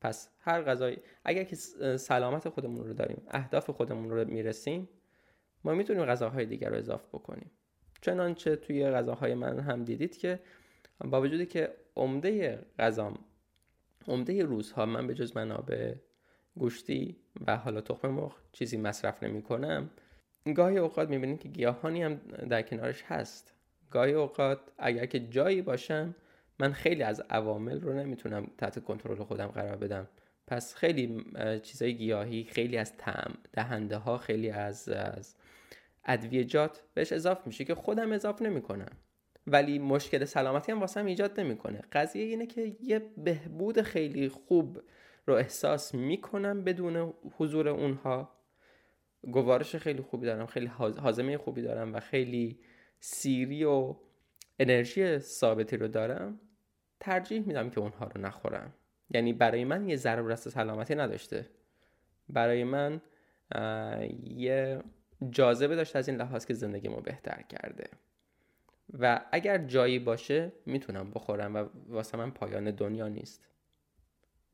S1: پس هر غذایی اگر که سلامت خودمون رو داریم اهداف خودمون رو می‌رسیم ما می‌تونیم غذاهای دیگر رو اضافه بکنیم. چنانچه توی غذاهای من هم دیدید که با وجودی که عمده غذام عمده روزها من به جز منابع گوشتی و حالا تخم مرغ چیزی مصرف نمی کنم گاهی اوقات می‌بینیم که گیاهانی هم در کنارش هست. گاهی اوقات اگر که جایی باشم من خیلی از عوامل رو نمی‌تونم تحت کنترل خودم قرار بدم. پس خیلی چیزای گیاهی خیلی از تعم دهنده ها خیلی از, از ادویجات بهش اضافه میشه که خودم اضافه نمی‌کنم. ولی مشکل سلامتی هم واسم ایجاد نمی‌کنه. قضیه اینه که یه بهبود خیلی خوب رو احساس می‌کنم بدون حضور اونها. گوارش خیلی خوبی دارم خیلی حازمه خوبی دارم و خیلی سیری و انرژی ثابتی رو دارم. ترجیح میدم که اونها رو نخورم. یعنی برای من یه ضرورت سلامتی نداشته. برای من یه جاذبه داشته از این لحاظ که زندگیمو بهتر کرده. و اگر جایی باشه می‌تونم بخورم و واسه من پایان دنیا نیست.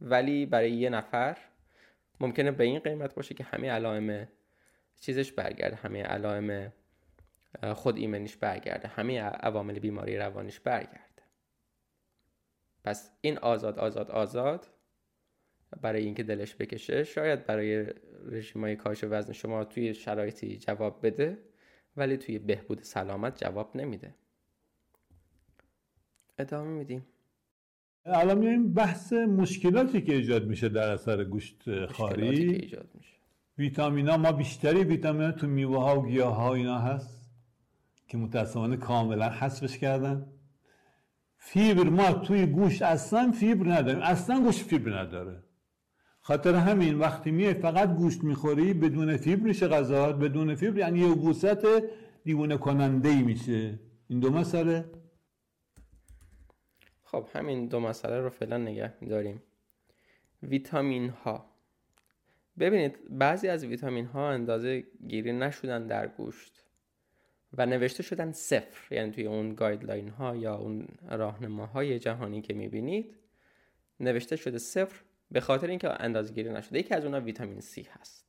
S1: ولی برای یه نفر ممکنه به این قیمت باشه که همه علائم چیزش برگرده همه علائم خود ایمنیش برگرده همه عوامل بیماری روانیش برگرده. پس این آزاد آزاد آزاد برای اینکه دلش بکشه شاید برای رژیمای کاهش وزن شما توی شرایطی جواب بده ولی توی بهبود سلامت جواب نمیده. ادامه میدیم.
S2: الان میایم بحث مشکلاتی که ایجاد میشه در اثر گوشت خاری.
S1: ایجاد میشه.
S2: ویتامینا ما بیشتری ویتامین تو میوه ها و گیاه ها اینا هست که متاسفانه کاملا حذفش کردن. فیبر ما توی گوشت اصلا فیبر نداریم. اصلا گوشت فیبر نداره. خاطر همین وقتی میای فقط گوشت می‌خوری بدون فیبر میشه غذا بدون فیبر یعنی یه گوست دیوونه کننده ای میشه. این دو مسئله.
S1: خب همین دو مسئله رو فعلا نگه میداریم ویتامین ها ببینید بعضی از ویتامین ها اندازه گیری نشدن در گوشت و نوشته شدن صفر یعنی توی اون گایدلاین ها یا اون راهنماهای جهانی که می‌بینید نوشته شده صفر به خاطر اینکه اندازه گیری نشده. یکی از اونها ویتامین C هست.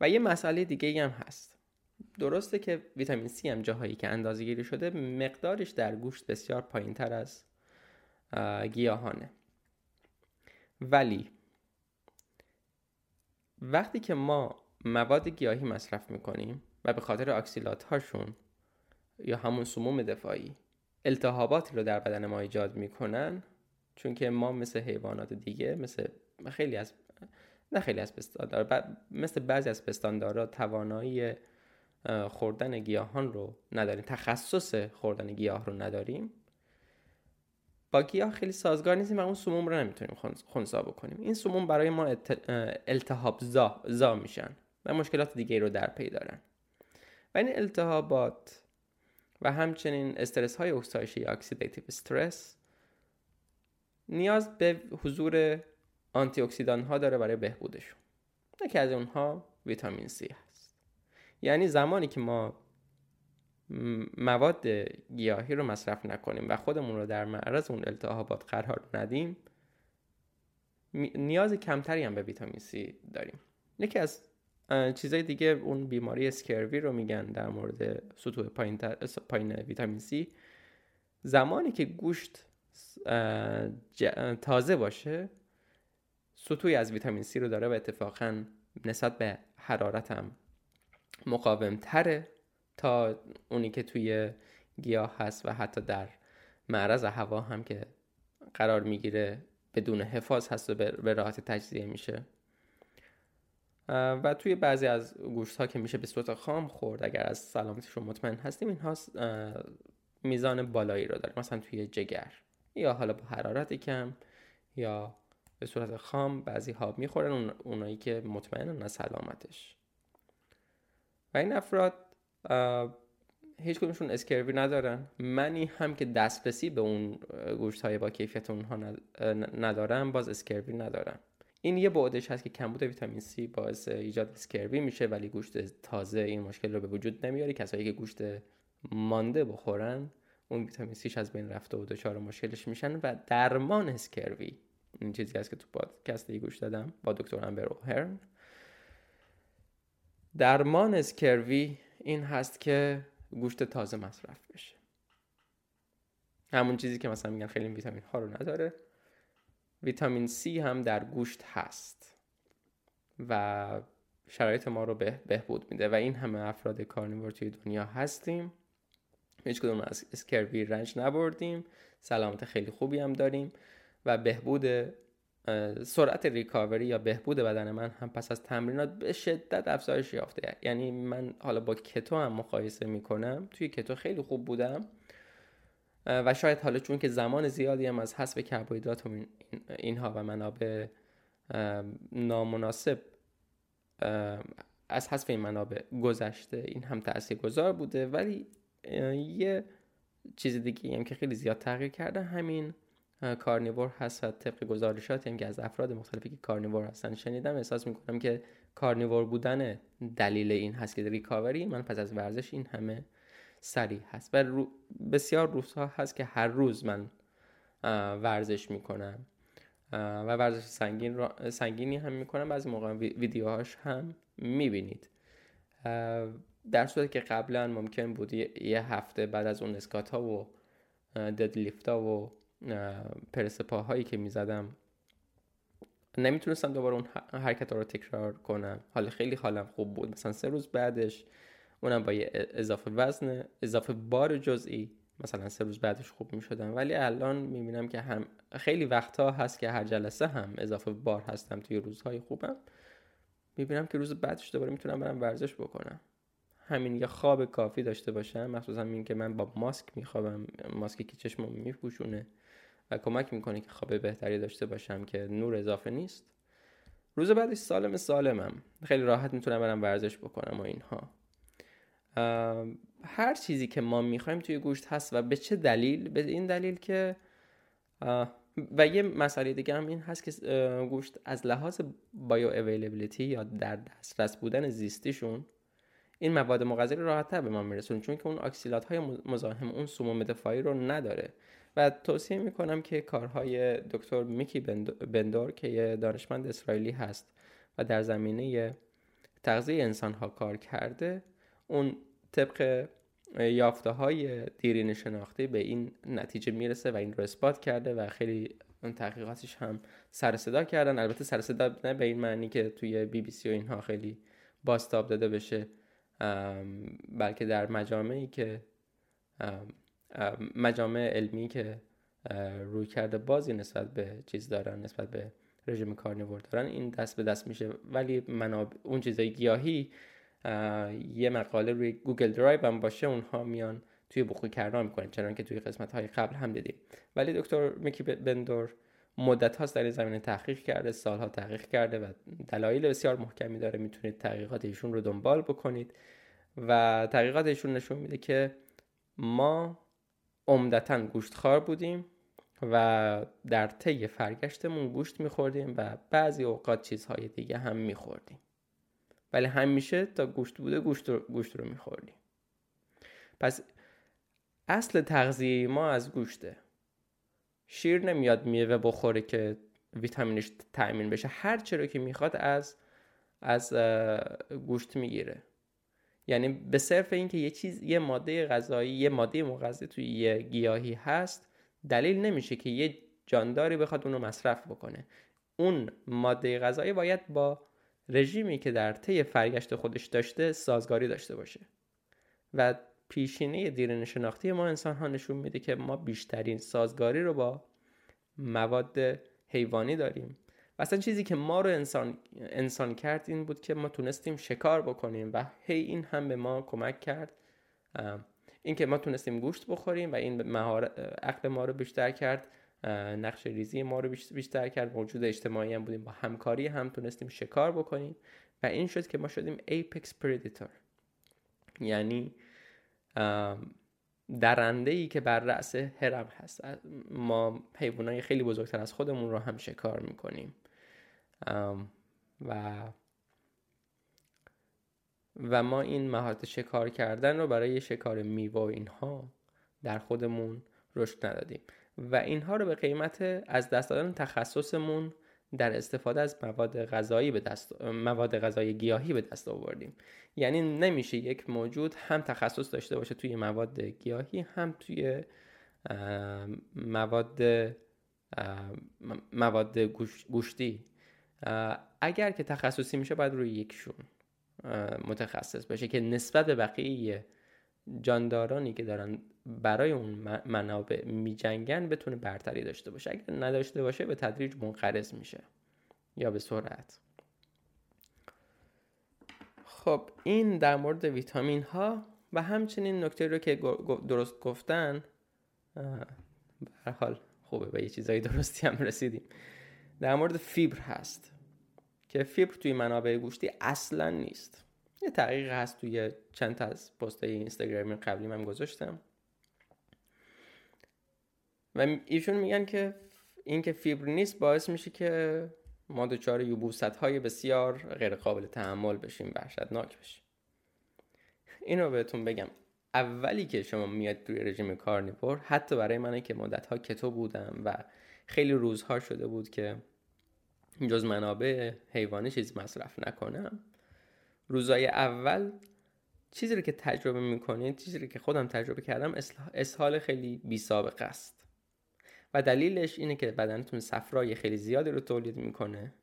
S1: و یه مسئله دیگه هم هست. درسته که ویتامین C هم جاهایی که اندازه گیری شده مقدارش در گوشت بسیار پایین تر از گیاهانه. ولی وقتی که ما مواد گیاهی مصرف می‌کنیم و به خاطر اکسیلات هاشون یا همون سموم دفاعی التهاباتی رو در بدن ما ایجاد می‌کنن چون که ما مثل حیوانات دیگه مثل خیلی از نه خیلی از پستاندار مثل بعضی از پستاندارا توانایی خوردن گیاهان رو نداریم تخصص خوردن گیاه رو نداریم. با گیاه خیلی سازگار نیستیم و اون سموم رو نمی‌تونیم خونسا بکنیم. این سموم برای ما التهاب زا, زا میشن و مشکلات دیگه رو در پی دارن. و این التهابات و همچنین استرس های اکسایشی استرس نیاز به حضور آنتی اکسیدان ها داره برای بهبودشون. یکی از اونها ویتامین C هست. یعنی زمانی که ما مواد گیاهی رو مصرف نکنیم و خودمون رو در معرض اون التهابات قرار ندیم نیاز کمتری هم به ویتامین C داریم. یکی از چیزای دیگه اون بیماری اسکروی رو میگن در مورد سطوح پایین, پایین ویتامین C زمانی که گوشت تازه باشه سطوحی از ویتامین C رو داره و اتفاقا نسبت به حرارت هم مقاوم تره تا اونی که توی گیاه هست و حتی در معرض هوا هم که قرار می‌گیره بدون حفاظ هست و به راحت تجزیه میشه. و توی بعضی از گوشت ها که میشه به صورت خام خورد اگر از سلامتشون مطمئن هستیم اینها میزان بالایی رو داره مثلا توی جگر. یا حالا با حرارت کم یا به صورت خام بعضی ها می‌خورن اون اونایی که مطمئنن از سلامتش. و این افراد هیچ کدومشون اسکروی ندارن. منی هم که دسترسی به اون گوشت های با کیفیت اونها ندارم باز اسکروی ندارم. این یه بعدش هست که کمبود ویتامین C باعث ایجاد اسکروی میشه ولی گوشت تازه این مشکل رو به وجود نمیاره. کسایی که گوشت مانده بخورن اون ویتامین سیش از بین رفته و دچار مشکلش میشن و درمان اسکروی این چیزی هست که تو پادکست گوش دادم با دکتر امبر اوهرن. درمان اسکروی این هست که گوشت تازه مصرف بشه. همون چیزی که مثلا میگن خیلی ویتامین ها رو نداره. ویتامین C هم در گوشت هست و شرایط ما رو به بهبود میده و این همه افراد کارنیور توی دنیا هستیم. هیچ کدوم از اسکروی رنج نبردیم. سلامت خیلی خوبی هم داریم و بهبود سرعت ریکاوری یا بهبود بدن من هم پس از تمرینات به شدت افزایش یافته. یعنی من حالا با کتو هم مقایسه می‌کنم. توی کتو خیلی خوب بودم. و شاید حالا چون که زمان زیادی هم از حذف کربوهیدرات و اینها و منابع نامناسب از حذف این منابع گذشته این هم تأثیر گذار بوده. ولی یه چیز دیگه هم که خیلی زیاد تغییر کرده همین کارنیور هست و طبق گزارشاتی هم که از افراد مختلفی که کارنیور هستن شنیدم احساس می‌کنم که کارنیور بودن دلیل این هست که ریکاوری من پس از ورزش این همه سریع هست. و بسیار روزها هست که هر روز من ورزش می‌کنم. و ورزش سنگین سنگینی هم می‌کنم بعضی موقع ویدیوهاش هم می‌بینید. در صورتی که قبلا ممکن بود یه هفته بعد از اون اسکات ها و ددلیفت ها و پرس پاهایی که می‌زدم نمی‌تونستم دوباره اون حرکت ها رو تکرار کنم. حالا خیلی حالم خوب بود. مثلا سه روز بعدش اونم با یه اضافه وزن اضافه بار جزئی مثلا سه روز بعدش خوب می شدم ولی الان می بینم که هم خیلی وقتها هست که هر جلسه هم اضافه بار هستم توی روزهای خوبم. می بینم که روز بعدش دوباره می‌تونم برم ورزش بکنم. همین یه خواب کافی داشته باشم مخصوصا این که من با ماسک میخوابم ماسکی که چشمم میپوشونه و کمک می‌کنه که خواب بهتری داشته باشم که نور اضافه نیست. روز بعدش سالم سالمم. خیلی راحت می‌تونم برم ورزش بکنم و اینها. هر چیزی که ما می‌خوایم توی گوشت هست و به چه دلیل؟ به این دلیل که و یه مسئله دیگه هم این هست که گوشت از لحاظ بایو اویلیبیلیتی یا در دسترس بودن زیستیشون این مواد مغذی رو راحتتر به ما میرسون چون که اون اکسیلات های مزاحم اون سموم دفاعی رو نداره. و توصیه می‌کنم که کارهای دکتر میکی بندور که یه دانشمند اسرائیلی هست و در زمینه تغذیه انسان ها کار کرده اون طبق یافته های دیرین شناختی به این نتیجه می‌رسه و این رو اثبات کرده و خیلی تحقیقاتش هم سر و صدا کردن. البته سر و صدا نه به این معنی که توی بی بی سی و اینها خیلی بازتاب داده بشه. بلکه در مجامعی که مجامع علمی که رویکرد بازی نسبت به چیز دارن نسبت به رژیم carnivore دارن این دست به دست میشه. ولی مناب... اون چیزای گیاهی یه مقاله روی گوگل درایو هم باشه اونها میان توی بخوی کردن می‌کنن چنان که توی قسمت های قبل هم دیدیم. ولی دکتر میکی بندور مدت هاست در این زمینه تحقیق کرده سالها تحقیق کرده و دلایل بسیار محکمی داره. می‌تونید تحقیقات ایشون رو دنبال بکنید و تحقیقات ایشون نشون میده که ما عمدتا گوشتخوار بودیم و در طی فرگشتمون گوشت میخوردیم و بعضی اوقات چیزهای دیگه هم میخوردیم. ولی همیشه تا گوشت بوده گوشت رو, گوشت رو میخوردیم. پس اصل تغذیه ما از گوشته. شیر نمیاد میوه بخوره که ویتامینش تأمین بشه. هر چرا که می‌خواد از از گوشت می‌گیره. یعنی به صرف اینکه یه چیز یه ماده غذایی یه ماده مغذی توی یه گیاهی هست دلیل نمیشه که یه جانداری بخواد اونو مصرف بکنه. اون ماده غذایی باید با رژیمی که در طی فرگشت خودش داشته سازگاری داشته باشه. و پیشینه دیرین شناختی ما انسان ها نشون میده که ما بیشترین سازگاری رو با مواد حیوانی داریم. و اصلا چیزی که ما رو انسان, انسان کرد این بود که ما تونستیم شکار بکنیم و هی این هم به ما کمک کرد. این که ما تونستیم گوشت بخوریم و این مهارت عقل ما رو بیشتر کرد. نقش ریزی ما رو بیشتر کرد. موجود اجتماعی هم بودیم. با همکاری هم تونستیم شکار بکنیم. و این شد که ما شدیم apex predator. یعنی درنده ای که بر رأس هرم هست. ما حیوانای خیلی بزرگتر از خودمون رو هم شکار می‌کنیم. و و ما این مهارت شکار کردن رو برای شکار میوه و اینها در خودمون رشد ندادیم. و اینها رو به قیمت از دست دادن تخصصمون در استفاده از مواد غذایی به دست مواد غذایی گیاهی به دست آوردیم. یعنی نمیشه یک موجود هم تخصص داشته باشه توی مواد گیاهی هم توی مواد مواد گوشتی. اگر که تخصصی میشه باید روی یکشون متخصص باشه که نسبت به بقیه جاندارانی که دارن برای اون منابع میجنگن بتونه برتری داشته باشه. اگر نداشته باشه به تدریج منقرض میشه یا به سرعت. خب این در مورد ویتامین ها و همچنین نکته رو که درست گفتن به حال خوبه به یه چیزایی درستی هم رسیدیم. در مورد فیبر هست که فیبر توی منابع گوشتی اصلا نیست. یه تحقیق هست توی چند تا از پست اینستاگرامی قبلی من گذاشتم. و ایشون میگن که اینکه فیبر نیست باعث میشه که ما دچار یوبوست های بسیار غیر قابل تحمل بشیم وحشتناک بشیم. اینو بهتون بگم. اولی که شما میاد توی رژیم کارنیور حتی برای منه که مدت ها کتو بودم و خیلی روزها شده بود که جز منابع حیوانی چیز مصرف نکنم روزای اول چیزی رو که تجربه می‌کنید چیزی رو که خودم تجربه کردم اسهال خیلی بی سابقه است. و دلیلش اینه که بدنتون صفرای خیلی زیادی رو تولید می‌کنه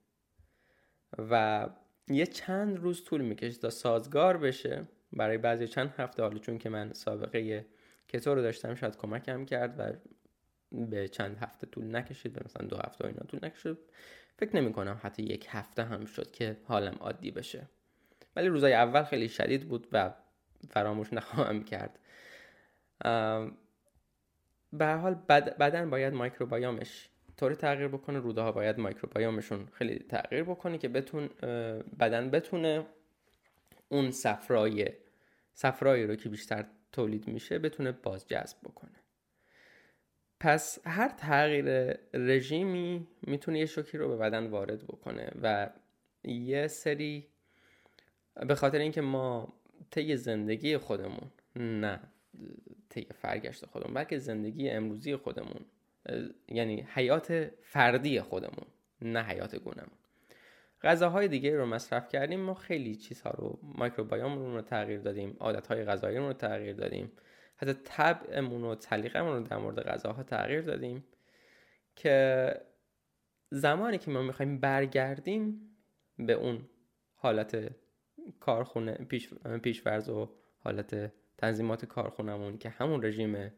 S1: و یه چند روز طول می‌کشه تا سازگار بشه. برای بعضی چند هفته حالا چون که من سابقه کتو رو داشتم شاید کمکم کرد و به چند هفته طول نکشید به مثلا دو هفته اینا طول نکشید. فکر نمی کنم حتی یک هفته هم شد که حالم عادی بشه. ولی روزای اول خیلی شدید بود و فراموش نخواهم کرد. به حال بدن باید مایکروبایامش طوری تغییر بکنه روده ها باید مایکروبایامشون خیلی تغییر بکنه که بتون بدن بتونه اون صفرای صفرایی رو که بیشتر تولید میشه بتونه باز جذب بکنه. پس هر تغییر رژیمی می‌تونه یه شوکی رو به بدن وارد بکنه و یه سری به خاطر اینکه ما طی زندگی خودمون نه طی فرگشت خودمون بلکه زندگی امروزی خودمون یعنی حیات فردی خودمون نه حیات گونمون غذاهای دیگه رو مصرف کردیم ما خیلی چیزها رو مایکروبایوم رو تغییر دادیم عادتهای غذایی رو تغییر دادیم. حتی طبعمون و سلیقه‌مون رو در مورد غذاها تغییر دادیم که زمانی که ما می‌خوایم برگردیم به اون حالت کارخونه پیش پیشورز و حالت تنظیمات کارخونمون که همون رژیم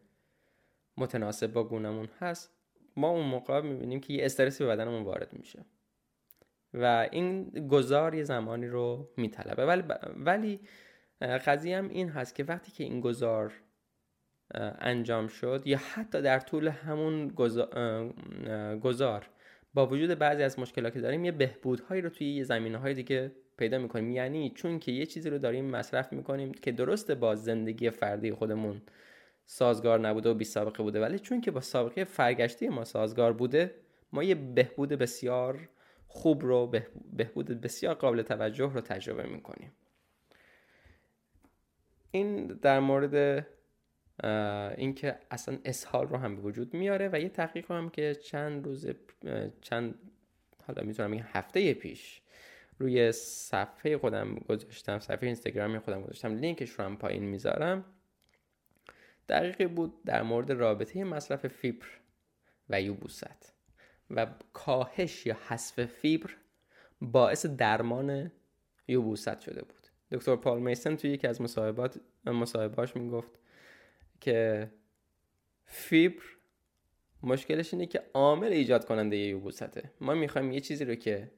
S1: متناسب با گونمون هست ما اون موقع می‌بینیم که یه استرسی به بدنمون وارد میشه. و این گذار یه زمانی رو میطلبه. ولی ولی قضیه هم این هست که وقتی که این گذار انجام شد یا حتی در طول همون گذار با وجود بعضی از مشکلاتی که داریم یه بهبودهایی رو توی یه زمینه های دیگه پیدا می‌کنیم. یعنی چون که یه چیزی رو داریم مصرف می‌کنیم که درسته با زندگی فردی خودمون سازگار نبوده و بی سابقه بوده. ولی چون که با سابقه فرگشتی ما سازگار بوده ما یه بهبود بسیار خوب رو بهبود بسیار قابل توجه رو تجربه می‌کنیم. این در مورد اینکه اصلا اسهال رو هم به وجود میاره و یه تحقیق هم که چند روز چند حالا می‌تونم بگم هفته پیش روی صفحه خودم گذاشتم صفحه اینستاگرامی خودم گذاشتم. لینکش رو هم پایین می‌ذارم. دقیقی بود در مورد رابطه مصرف فیبر و یوبوست و کاهش یا حذف فیبر باعث درمان یوبوست شده بود. دکتر پال میسن توی یکی از مصاحبات مصاحبهاش می‌گفت که فیبر مشکلش اینه که عامل ایجاد کننده یوبوسته. ما می‌خوایم یه چیزی رو که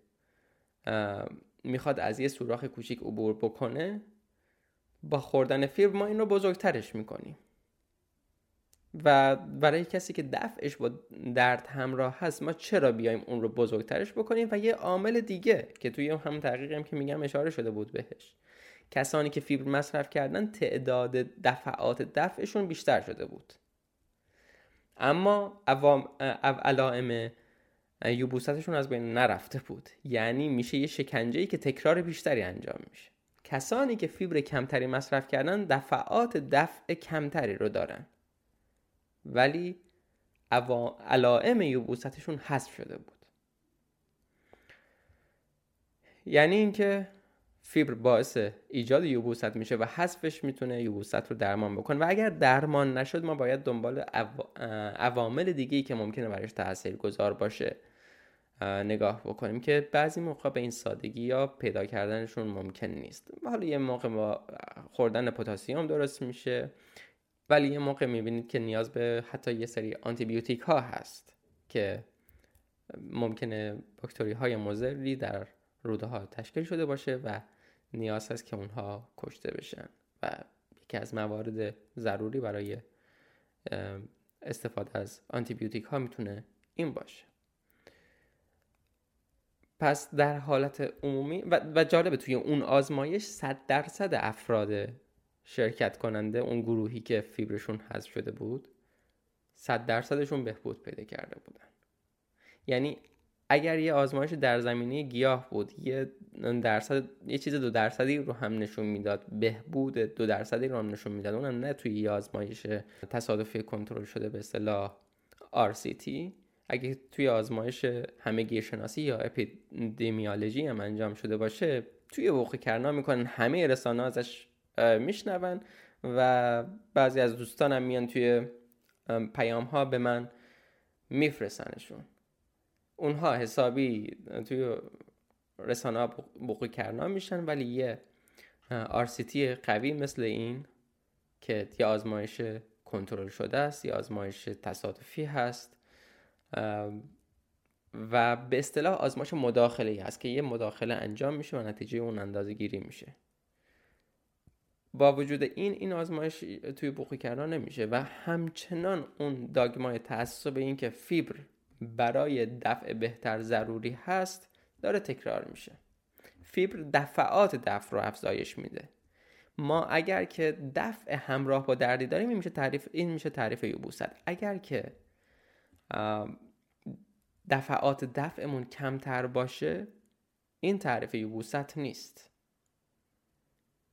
S1: می‌خواد از یه سوراخ کوچیک عبور بکنه با خوردن فیبر ما این رو بزرگترش می‌کنیم. و برای کسی که دفعش با درد همراه هست ما چرا بیایم اون رو بزرگترش بکنیم؟ و یه عامل دیگه که توی همون تحقیقی هم که میگم اشاره شده بود بهش. کسانی که فیبر مصرف کردن تعداد دفعات دفعشون بیشتر شده بود. اما علائم یوبوستشون از بین نرفته بود. یعنی میشه یه شکنجه که تکرار بیشتری انجام میشه. کسانی که فیبر کمتری مصرف کردن دفعات دفع کمتری رو دارن. ولی علائم یوبوستشون حذف شده بود. یعنی اینکه فیبر باعث ایجاد یوبوست میشه و حذفش می‌تونه یوبوست رو درمان بکنه. و اگر درمان نشد ما باید دنبال عوامل دیگه ای که ممکنه برایش تاثیر گذار باشه نگاه بکنیم که بعضی موقع به این سادگی یا پیدا کردنشون ممکن نیست. حالا یه موقع با خوردن پتاسیم درست میشه ولی یه موقع می‌بینید که نیاز به حتی یه سری آنتیبیوتیک ها هست که ممکنه باکتری های مزری در روده ها تشکیل شده باشه و نیاز هست که اونها کشته بشن و یکی از موارد ضروری برای استفاده از آنتیبیوتیک ها می‌تونه این باشه. پس در حالت عمومی و, و جالبه توی اون آزمایش صد درصد افراد شرکت کننده اون گروهی که فیبرشون حذف شده بود صد درصدشون بهبود پیدا کرده بودن. یعنی اگر یه آزمایش در زمینه گیاه بود یه درصد یه چیز دو درصدی رو هم نشون می‌داد بهبود دو درصدی رو هم نشون می‌داد اونم نه توی یه آزمایش تصادفی کنترل شده به اصطلاح RCT اگه توی آزمایش همه شناسی یا اپیدمیولوژی هم انجام شده باشه توی وقوع کرنا می‌کنن همه رسانه ازش میشنون و بعضی از دوستانم میان توی پیام ها به من میفرستنشون. اونها حسابی توی رسانه ها بقوی کرنا میشن ولی یه آرسیتی قوی مثل این که یه آزمایش کنترل شده است یا آزمایش تصادفی هست و به اصطلاح آزمایش مداخله ای هست که یه مداخله انجام میشه و نتیجه اون اندازه گیری میشه. با وجود این این آزمایش توی بوقی کردن نمیشه و همچنان اون داگمای تعصب این که فیبر برای دفع بهتر ضروری هست داره تکرار میشه. فیبر دفعات دفع رو افزایش میده. ما اگر که دفع همراه با دردی داریم این میشه تعریف این میشه تعریف یوبوست اگر که دفعات دفعمون کمتر باشه این تعریف یوبوست نیست.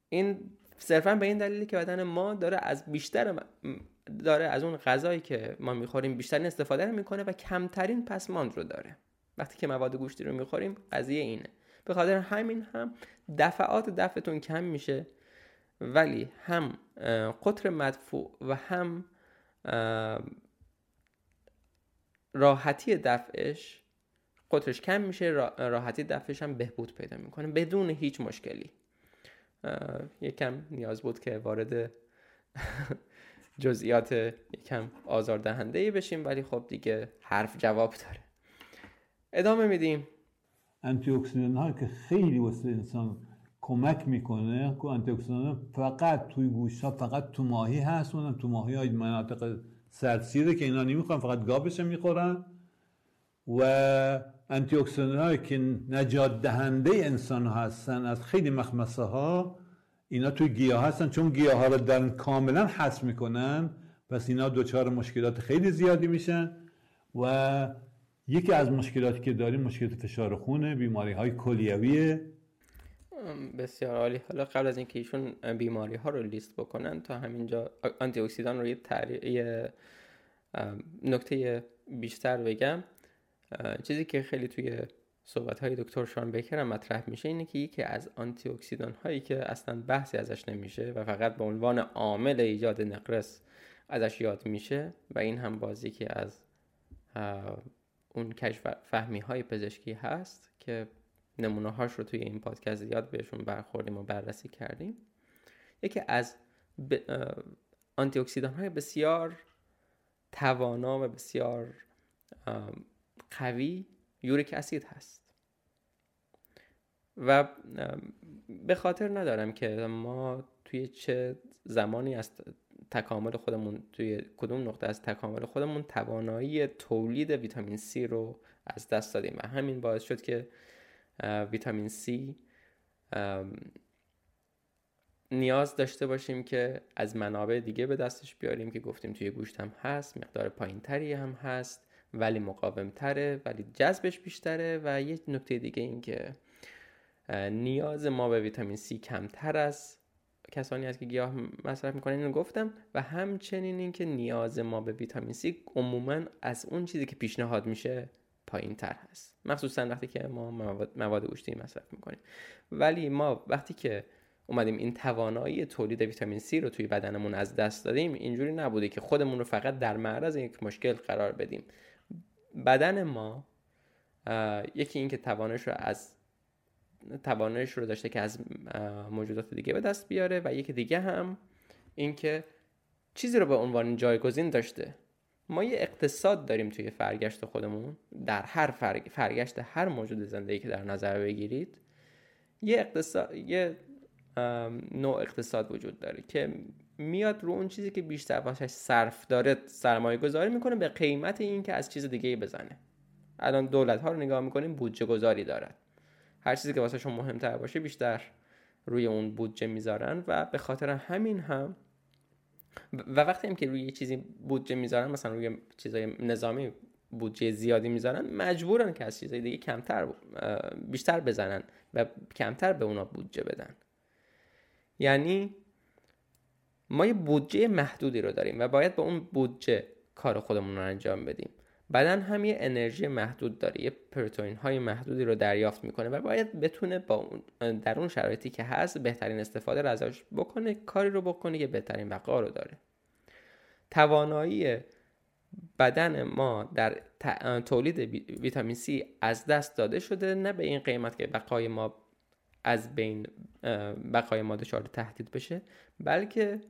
S1: این صرفا به این دلیلی که بدن ما داره از بیشتر داره از اون غذایی که ما می‌خوریم بیشترین استفاده رو می‌کنه و کمترین پسماند رو داره. وقتی که مواد گوشتی رو می‌خوریم قضیه اینه. به خاطر همین هم دفعات دفعتون کم میشه ولی هم قطر مدفوع و هم راحتی دفعش قطرش کم میشه راحتی دفعش هم بهبود پیدا می‌کنه بدون هیچ مشکلی. یکم نیاز بود که وارد جزئیات یکم آزاردهنده بشیم ولی خب دیگه حرف جواب داره. ادامه میدیم.
S2: انتی اکسیدان ها که خیلی واسه انسان کمک می‌کنه که انتی اکسیدان فقط توی گوشت ها فقط تو ماهی هست اونم تو ماهی های مناطق سردسیره که اینا نمی‌خوان فقط گاوش می‌خورن. و انتی اکسیدان که نجات دهنده انسان هستن از خیلی مخمصه ها اینا توی گیاه هستن چون گیاه ها رو دارن کاملا حس می‌کنن پس اینا دچار مشکلات خیلی زیادی میشن و یکی از مشکلاتی که داریم مشکلات فشار خونه بیماری های کلیویه.
S1: بسیار عالی. حالا قبل از اینکه ایشون بیماری ها رو لیست بکنن تا همینجا آنتی اکسیدان رو یه نکته بیشتر بگم. چیزی که خیلی توی صحبت های دکتر شان بیکر هم مطرح میشه اینه که یکی از آنتی اکسیدان هایی که اصلا بحثی ازش نمیشه و فقط به عنوان عامل ایجاد نقرس ازش یاد میشه و این هم بازی که از اون کشف فهمی های پزشکی هست که نمونه هاش رو توی این پادکست زیاد بهشون برخوردیم و بررسی کردیم. یکی از ب... آنتی اکسیدان های بسیار توانا و بسیار قوی یوریک اسید هست. و به خاطر ندارم که ما توی چه زمانی از تکامل خودمون توی کدوم نقطه از تکامل خودمون توانایی تولید ویتامین C رو از دست دادیم. و همین باعث شد که ویتامین C نیاز داشته باشیم که از منابع دیگه به دستش بیاریم که گفتیم توی گوشت هم هست مقدار پایین تری هم هست. ولی مقاوم تره ولی جذبش بیشتره و یک نکته دیگه این که نیاز ما به ویتامین C کمتر از کسانی است که گیاه مصرف می‌کنن اینو گفتم. و همچنین اینکه نیاز ما به ویتامین C عموما از اون چیزی که پیشنهاد میشه پایین تر هست. مخصوصا وقتی که ما مواد گوشتی مصرف می‌کنیم. ولی ما وقتی که اومدیم این توانایی تولید ویتامین C رو توی بدنمون از دست دادیم اینجوری نبوده که خودمون رو فقط در معرض یک مشکل قرار بدیم. بدن ما یکی اینکه توانش رو از توانش رو داشته که از موجودات دیگه به دست بیاره و یکی دیگه هم اینکه چیزی رو به عنوان جایگزین داشته. ما یه اقتصاد داریم توی فرگشت خودمون در هر فرگشت هر موجود زندگی که در نظر بگیرید یه اقتصاد یه نوع اقتصاد وجود داره که میاد رو اون چیزی که بیشتر واسش صرف داره سرمایه گذاری می‌کنه به قیمت این که از چیز دیگه بزنه. الان دولت ها رو نگاه می‌کنیم بودجه گذاری دارد هر چیزی که واسهشون مهمتر باشه بیشتر روی اون بودجه می‌ذارن و به خاطر همین هم و وقتی هم که روی چیزی بودجه می‌ذارن مثلا روی چیزای نظامی بودجه زیادی می‌ذارن مجبورن که از چیزای دیگه کمتر بیشتر بزنن و کمتر به اونا بودجه بدن. یعنی ما یه بودجه محدودی رو داریم و باید به اون بودجه کار خودمون رو انجام بدیم. بدن هم یه انرژی محدود داره یه پروتئین های محدودی رو دریافت می‌کنه و باید بتونه با اون در اون شرایطی که هست بهترین استفاده رو ازش بکنه کاری رو بکنه که بهترین بقا رو داره. توانایی بدن ما در تولید ویتامین C از دست داده شده نه به این قیمت که بقای ما از بین بقای ما دچار تهدید بشه بلکه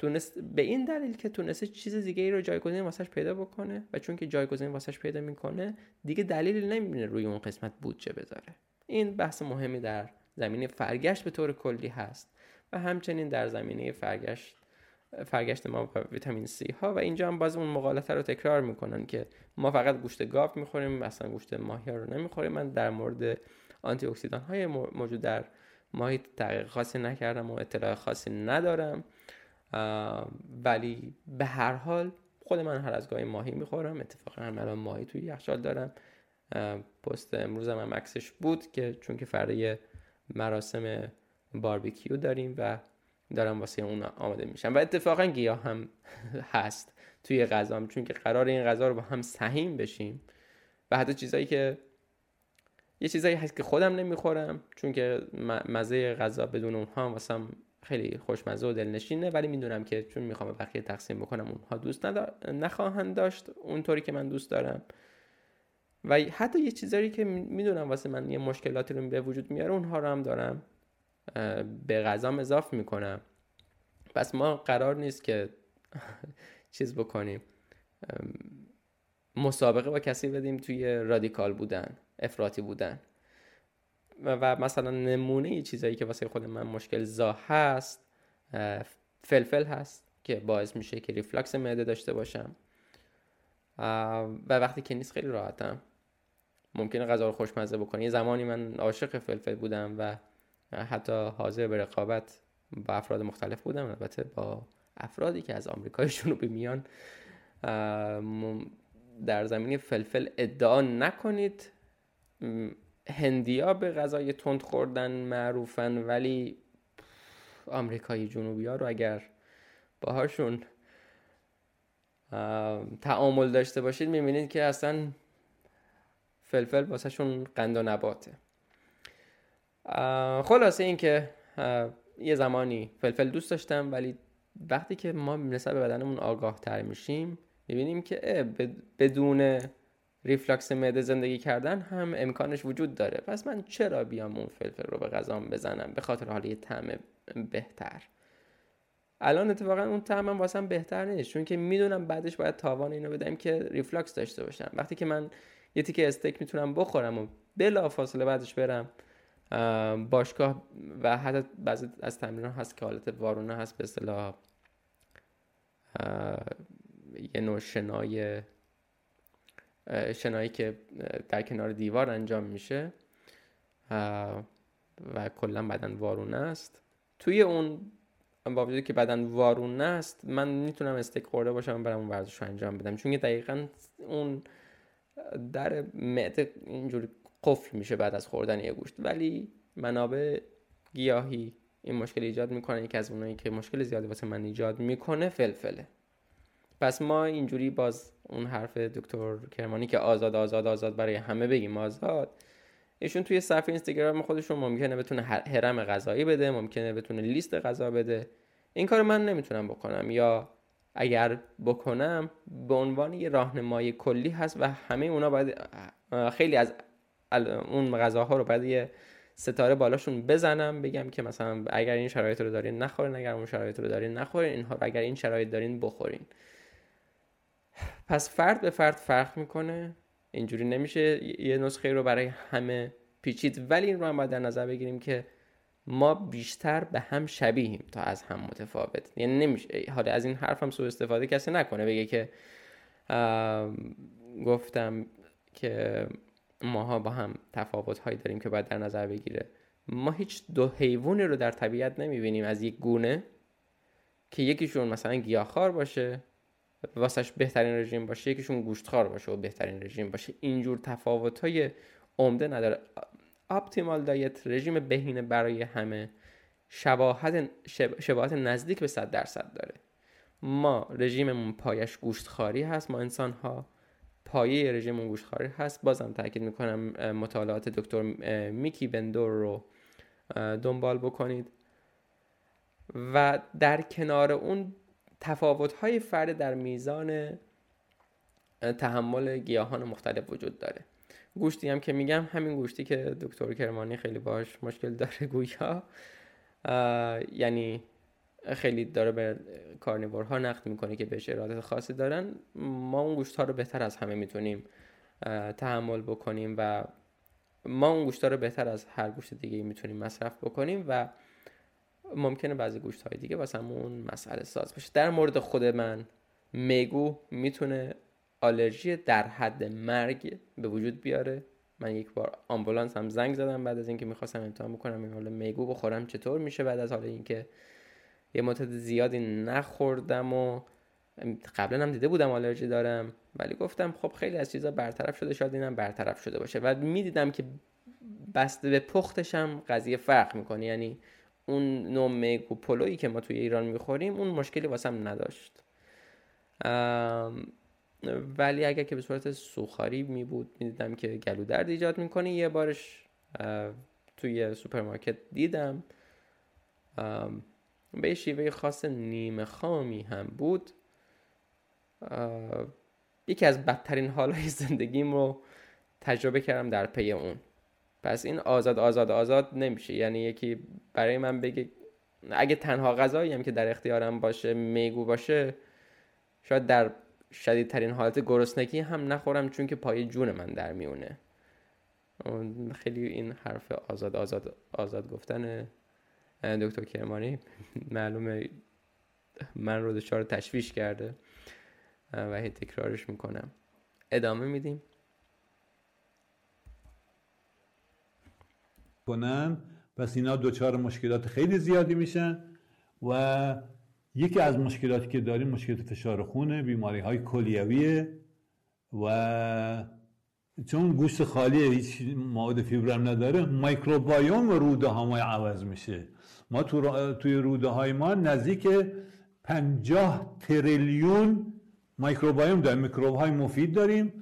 S1: تونست به این دلیل که تونسته چیز دیگه ای رو جایگزین واسش پیدا بکنه و چون که جایگزین واسش پیدا می‌کنه دیگه دلیلی نمی‌بینه روی اون قسمت بودجه بذاره. این بحث مهمی در زمینه فرگشت به طور کلی هست و همچنین در زمینه فرگشت فرگشت ما به ویتامین C ها و اینجا هم باز اون مقالطه رو تکرار می‌کنن که ما فقط گوشت گاو می‌خوریم اصلا گوشت ماهی رو نمی‌خوریم. من در مورد آنتی اکسیدان های موجود در ماهی تحقیق خاصی نکردم و اطلاع خاصی ندارم. ولی به هر حال خود من هر از گاهی ماهی می‌خورم. اتفاقا هم الان ماهی توی یخچال دارم. پست امروزم هم عکسش بود که چون که فردا مراسم باربیکیو داریم و دارم واسه اون آماده میشم. و اتفاقا گیاه هم هست توی غذام چون که قرار این غذا رو با هم سهیم بشیم. و حتی چیزایی که یه چیزایی هست که خودم نمی‌خورم. چون که مزه غذا بدون اونها هم واسم خیلی خوشمزه و دلنشینه ولی می‌دونم که چون می‌خوام بقیه تقسیم بکنم اونها دوست نخواهند داشت اونطوری که من دوست دارم. و حتی یه چیزایی که می‌دونم واسه من یه مشکلاتی رو به وجود میاره اونها رو هم دارم به غذام اضاف می‌کنم. پس ما قرار نیست که چیز بکنیم. مسابقه با کسی بدیم توی radical بودن افراطی بودن. و مثلا نمونه چیزایی که واسه خود من مشکل زا هست فلفل هست که باعث میشه که reflux معده داشته باشم. و وقتی که نیست خیلی راحتم. ممکنه غذا رو خوشمزه بکنه یه زمانی من عاشق فلفل بودم و حتی حاضر به رقابت با افراد مختلف بودم. البته با افرادی که از آمریکای جنوبی میان در زمینه فلفل ادعا نکنید. هندیا به غذای تند خوردن معروفن ولی آمریکایی جنوبی ها رو اگر باهاشون تعامل داشته باشید می‌بینید که اصلا فلفل واسهشون قند و نباته. خلاصه این که یه زمانی فلفل دوست داشتم ولی وقتی که ما نسبت به بدنمون آگاه تر میشیم می‌بینیم که بدون reflux معده زندگی کردن هم امکانش وجود داره. پس من چرا بیام اون فلفل رو به غذام بزنم؟ به خاطر حالا یه طعم بهتر. الان اتفاقا اون طعمم واسم بهتر نیست. چون که می‌دونم بعدش باید تاوان اینو بدم که reflux داشته باشم. وقتی که من یه تیکه استیک می‌تونم بخورم و بلا فاصله بعدش برم باشگاه و حتی بعضی از تمرین هست که حالت وارونه هست به اصطلاح یه نوع شنای شنایی که در کنار دیوار انجام میشه و کلا بدن وارونه است. توی اون با وجودی که بدن وارونه است من می‌تونم استیک خورده باشم و برم اون ورزش رو انجام بدم. چون که دقیقا اون در معده اینجوری قفل میشه بعد از خوردن یه گوشت. ولی منابع گیاهی این مشکل ایجاد می‌کنه. یکی از اونایی که مشکل زیادی واسه من ایجاد می‌کنه فلفله. پس ما اینجوری باز اون حرف دکتر کرمانی که آزاد آزاد آزاد برای همه بگیم آزاد ایشون توی صفحه اینستاگرام خودشون ممکنه بتونه حرم غذایی بده ممکنه بتونه لیست غذا بده. این کار من نمی‌تونم بکنم. یا اگر بکنم به عنوان یه راهنمای کلی هست و همه اونا باید خیلی از اون غذاها رو باید یه ستاره بالاشون بزنم بگم که مثلا اگر این شرایط رو دارین نخورین اگر اون شرایط رو دارین نخورین اینها اگر این شرایط دارین بخورین. پس فرد به فرد فرق می‌کنه. اینجوری نمیشه. یه نسخه رو برای همه پیچید. ولی این رو هم باید در نظر بگیریم که ما بیشتر به هم شبیهیم تا از هم متفاوت. یعنی نمیشه حالا از این حرف هم سوء استفاده کسی نکنه. بگه که گفتم که ماها با هم تفاوت هایی داریم که باید در نظر بگیره. ما هیچ دو حیوانی رو در طبیعت نمی‌بینیم. از یک گونه که یکیشون مثلا گیاهخوار باشه. واسش بهترین رژیم باشه یکیشون گوشتخوار باشه و بهترین رژیم باشه. اینجور تفاوت های عمده نداره. اپتیمال دایت رژیم بهینه برای همه. شباهت, شباهت نزدیک به 100 درصد داره. ما رژیممون پایش گوشتخواری هست. ما انسان ها پایه رژیممون گوشتخواری هست. بازم تاکید می‌کنم مطالعات دکتر میکی بندور رو دنبال بکنید. و در کنار اون تفاوت های فرد در میزان تحمل گیاهان مختلف وجود داره. گوشتی هم که میگم همین گوشتی که دکتر کرمانی خیلی باش مشکل داره گویا. یعنی خیلی داره به کارنیورها نقد می‌کنه که بهش ارادت خاصی دارن. ما اون گوشت ها رو بهتر از همه می‌تونیم تحمل بکنیم و ما اون گوشت ها رو بهتر از هر گوشت دیگه می‌تونیم مصرف بکنیم و ممکنه بعضی گوشت های دیگه واسه همون مسئله ساز باشه. در مورد خود من میگو می‌تونه آلرژی در حد مرگ به وجود بیاره. من یک بار آمبولانس هم زنگ زدم بعد از اینکه می‌خواستم امتحان بکنم این حالا میگو بخورم چطور میشه بعد از حالا اینکه یه مدت زیادی نخوردم و قبلا هم دیده بودم آلرژی دارم ولی گفتم خب خیلی از چیزا برطرف شده شاید اینم برطرف شده باشه. و می‌دیدم که بسته به پختشم قضیه فرق می‌کنه. یعنی اون نوع میگو پلویی که ما توی ایران می‌خوریم اون مشکلی واسم نداشت. ولی اگر که به صورت سوخاری می بود می‌دیدم که گلو درد ایجاد می‌کنه. یه بارش توی سوپرمارکت دیدم. به شیوه خاص نیمه خامی هم بود. یکی از بدترین حالهای زندگیم رو تجربه کردم در پی اون. پس این آزاد آزاد آزاد نمیشه. یعنی یکی برای من بگه اگه تنها غذایی هم که در اختیارم باشه میگو باشه شاید در شدیدترین حالت گرسنگی هم نخورم چون که پای جون من در میونه. خیلی این حرف آزاد آزاد آزاد گفتن دکتر کرمانی معلومه من رو دچار تشویش کرده و هی تکرارش می‌کنم. ادامه میدیم.
S2: کنن پس اینا دچار مشکلات خیلی زیادی میشن و یکی از مشکلاتی که داریم مشکلات فشار خونه بیماری های کلیویه و چون گوشت خالی هیچ مواد فیبرم نداره microbiome روده ها ما عوض میشه. ما تو توی روده های ما نزدیک 50 تریلیون microbiome داریم میکروب های مفید داریم.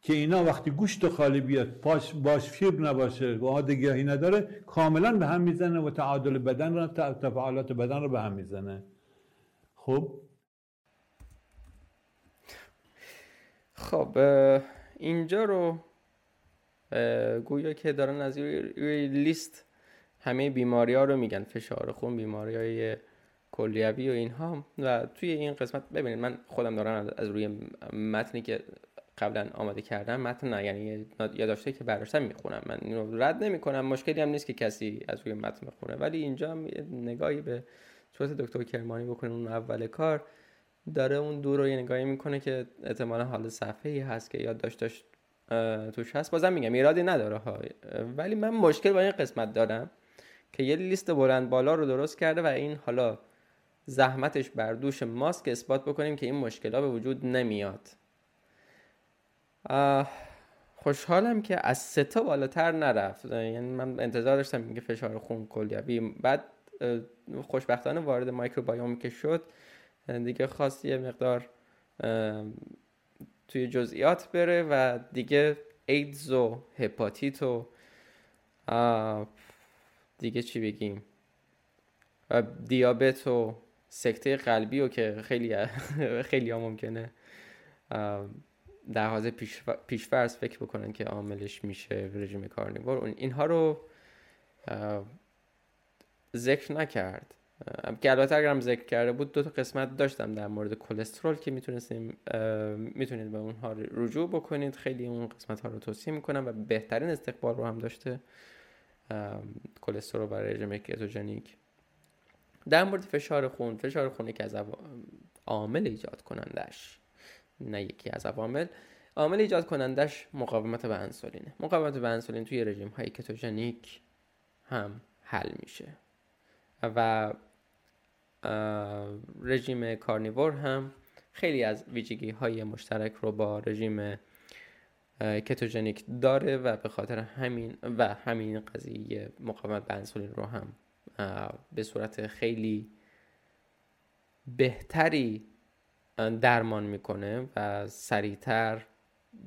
S2: که اینا وقتی گوشت خالی بیاد پاش باش فیبر نباشه و گیاهی نداره کاملا به هم می‌زنه و تعادل بدن رو تفاعلات بدن رو به هم می‌زنه. خب؟
S1: خب اینجا رو گویا که دارن از روی لیست همه بیماری ها رو میگن فشار خون بیماری های کلیوی و اینها. و توی این قسمت ببینید من خودم دارم از روی متنی که قبلا آماده کردم متن نه. یعنی یادداشتی که برداشتم می‌خونم. من اینو رد نمی‌کنم. مشکلی هم نیست که کسی از روی متن بخونه. ولی اینجا هم نگاهی به صورت دکتر کرمانی بکنه. اون اول کار داره اون دور رو یه نگاهی می‌کنه که احتمالا حال صفحه ای هست که یاد داشت داشت توش هست. بازم میگم ایرادی نداره ها. ولی من مشکل با این قسمت دارم که یه لیست بلند بالا رو درست کرده و این حالا زحمتش بر دوش ماست اثبات بکنیم که این مشکل به وجود نمیاد. خوشحالم که از سه تا بالاتر نرفت. یعنی من انتظار داشتم که فشار خون کلیوی. بعد خوشبختانه وارد مایکروبایوم که شد دیگه خواست یه مقدار توی جزئیات بره و دیگه ایدز و هپاتیت و دیگه چی بگیم. دیابت و سکته قلبی و که خیلی خیلی ها ممکنه در حاضر پیشفرض فکر بکنن که عاملش میشه رژیم کارنیور اینها رو ذکر نکرد. که البته اگرم ذکر کرده بود دو تا قسمت داشتم در مورد کلسترول که می‌تونستیم می‌تونید به اونها رجوع بکنید. خیلی اون قسمت ها رو توصیه می‌کنم و بهترین استقبال رو هم داشته کلسترول برای رژیم کتوژنیک در مورد فشار خون فشار خون که از عامل ایجاد کنندش. نه یکی از عوامل. عامل ایجاد کنندش مقاومت به انسولینه. مقاومت به انسولین توی رژیم های کتوژنیک هم حل میشه. و رژیم کارنیور هم خیلی از ویژگی های مشترک رو با رژیم کتوژنیک داره و به خاطر همین و همین قضیه مقاومت به انسولین رو هم به صورت خیلی بهتری درمان می‌کنه و سریعتر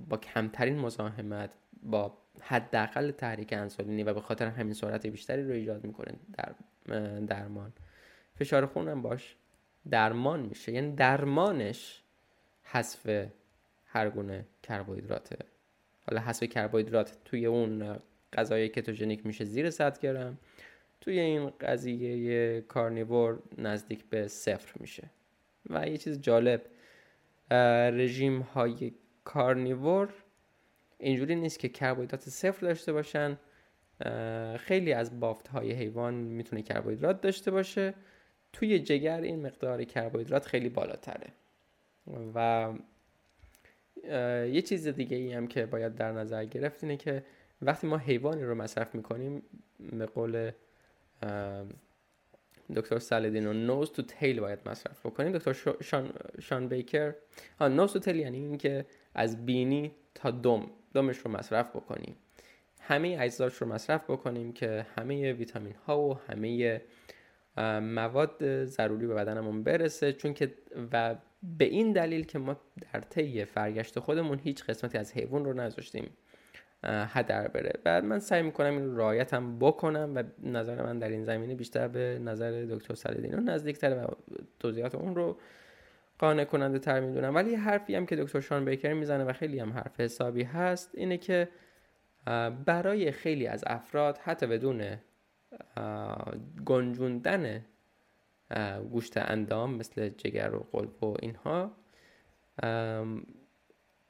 S1: با کمترین مزاحمت با حداقل تحریک انسولینی و به خاطر همین سرعت بیشتری رو ایجاد می‌کنه در درمان. فشار خون هم باش درمان میشه. یعنی درمانش حذف هر گونه کربوهیدراته حالا حذف کربوهیدرات توی اون غذای کتوژنیک میشه زیر 100 گرم. توی این قضیه کارنیور نزدیک به صفر میشه. و یه چیز جالب. رژیم های کارنیور اینجوری نیست که کربوهیدرات صفر داشته باشن. خیلی از بافت های حیوان می‌تونه کربوهیدرات داشته باشه. توی جگر این مقدار کربوهیدرات خیلی بالاتره. و یه چیز دیگه ای هم که باید در نظر گرفت اینه که وقتی ما حیوانی رو مصرف می‌کنیم به قول دکتر سالدین و نوز تو تیل باید مصرف بکنیم. دکتر شان, شان بیکر ها نوز تو تیل یعنی اینکه از بینی تا دم. دمش رو مصرف بکنیم. همه اجزاش رو مصرف بکنیم که همه ویتامین ها و همه مواد ضروری به بدنمون برسه. چون که و به این دلیل که ما در طی فرگشت خودمون هیچ قسمتی از حیوان رو نذاشتیم. هدر بره. بعد من سعی می‌کنم این رایتم بکنم و نظر من در این زمینه بیشتر به نظر دکتر سلیدینو نزدیکتره و توضیحات اون رو قانع کننده تر می‌دونم. ولی حرفی هم که دکتر شان بیکر می‌زنه و خیلی هم حرف حسابی هست اینه که برای خیلی از افراد حتی بدون گنجوندن گوشت اندام مثل جگر و قلب و اینها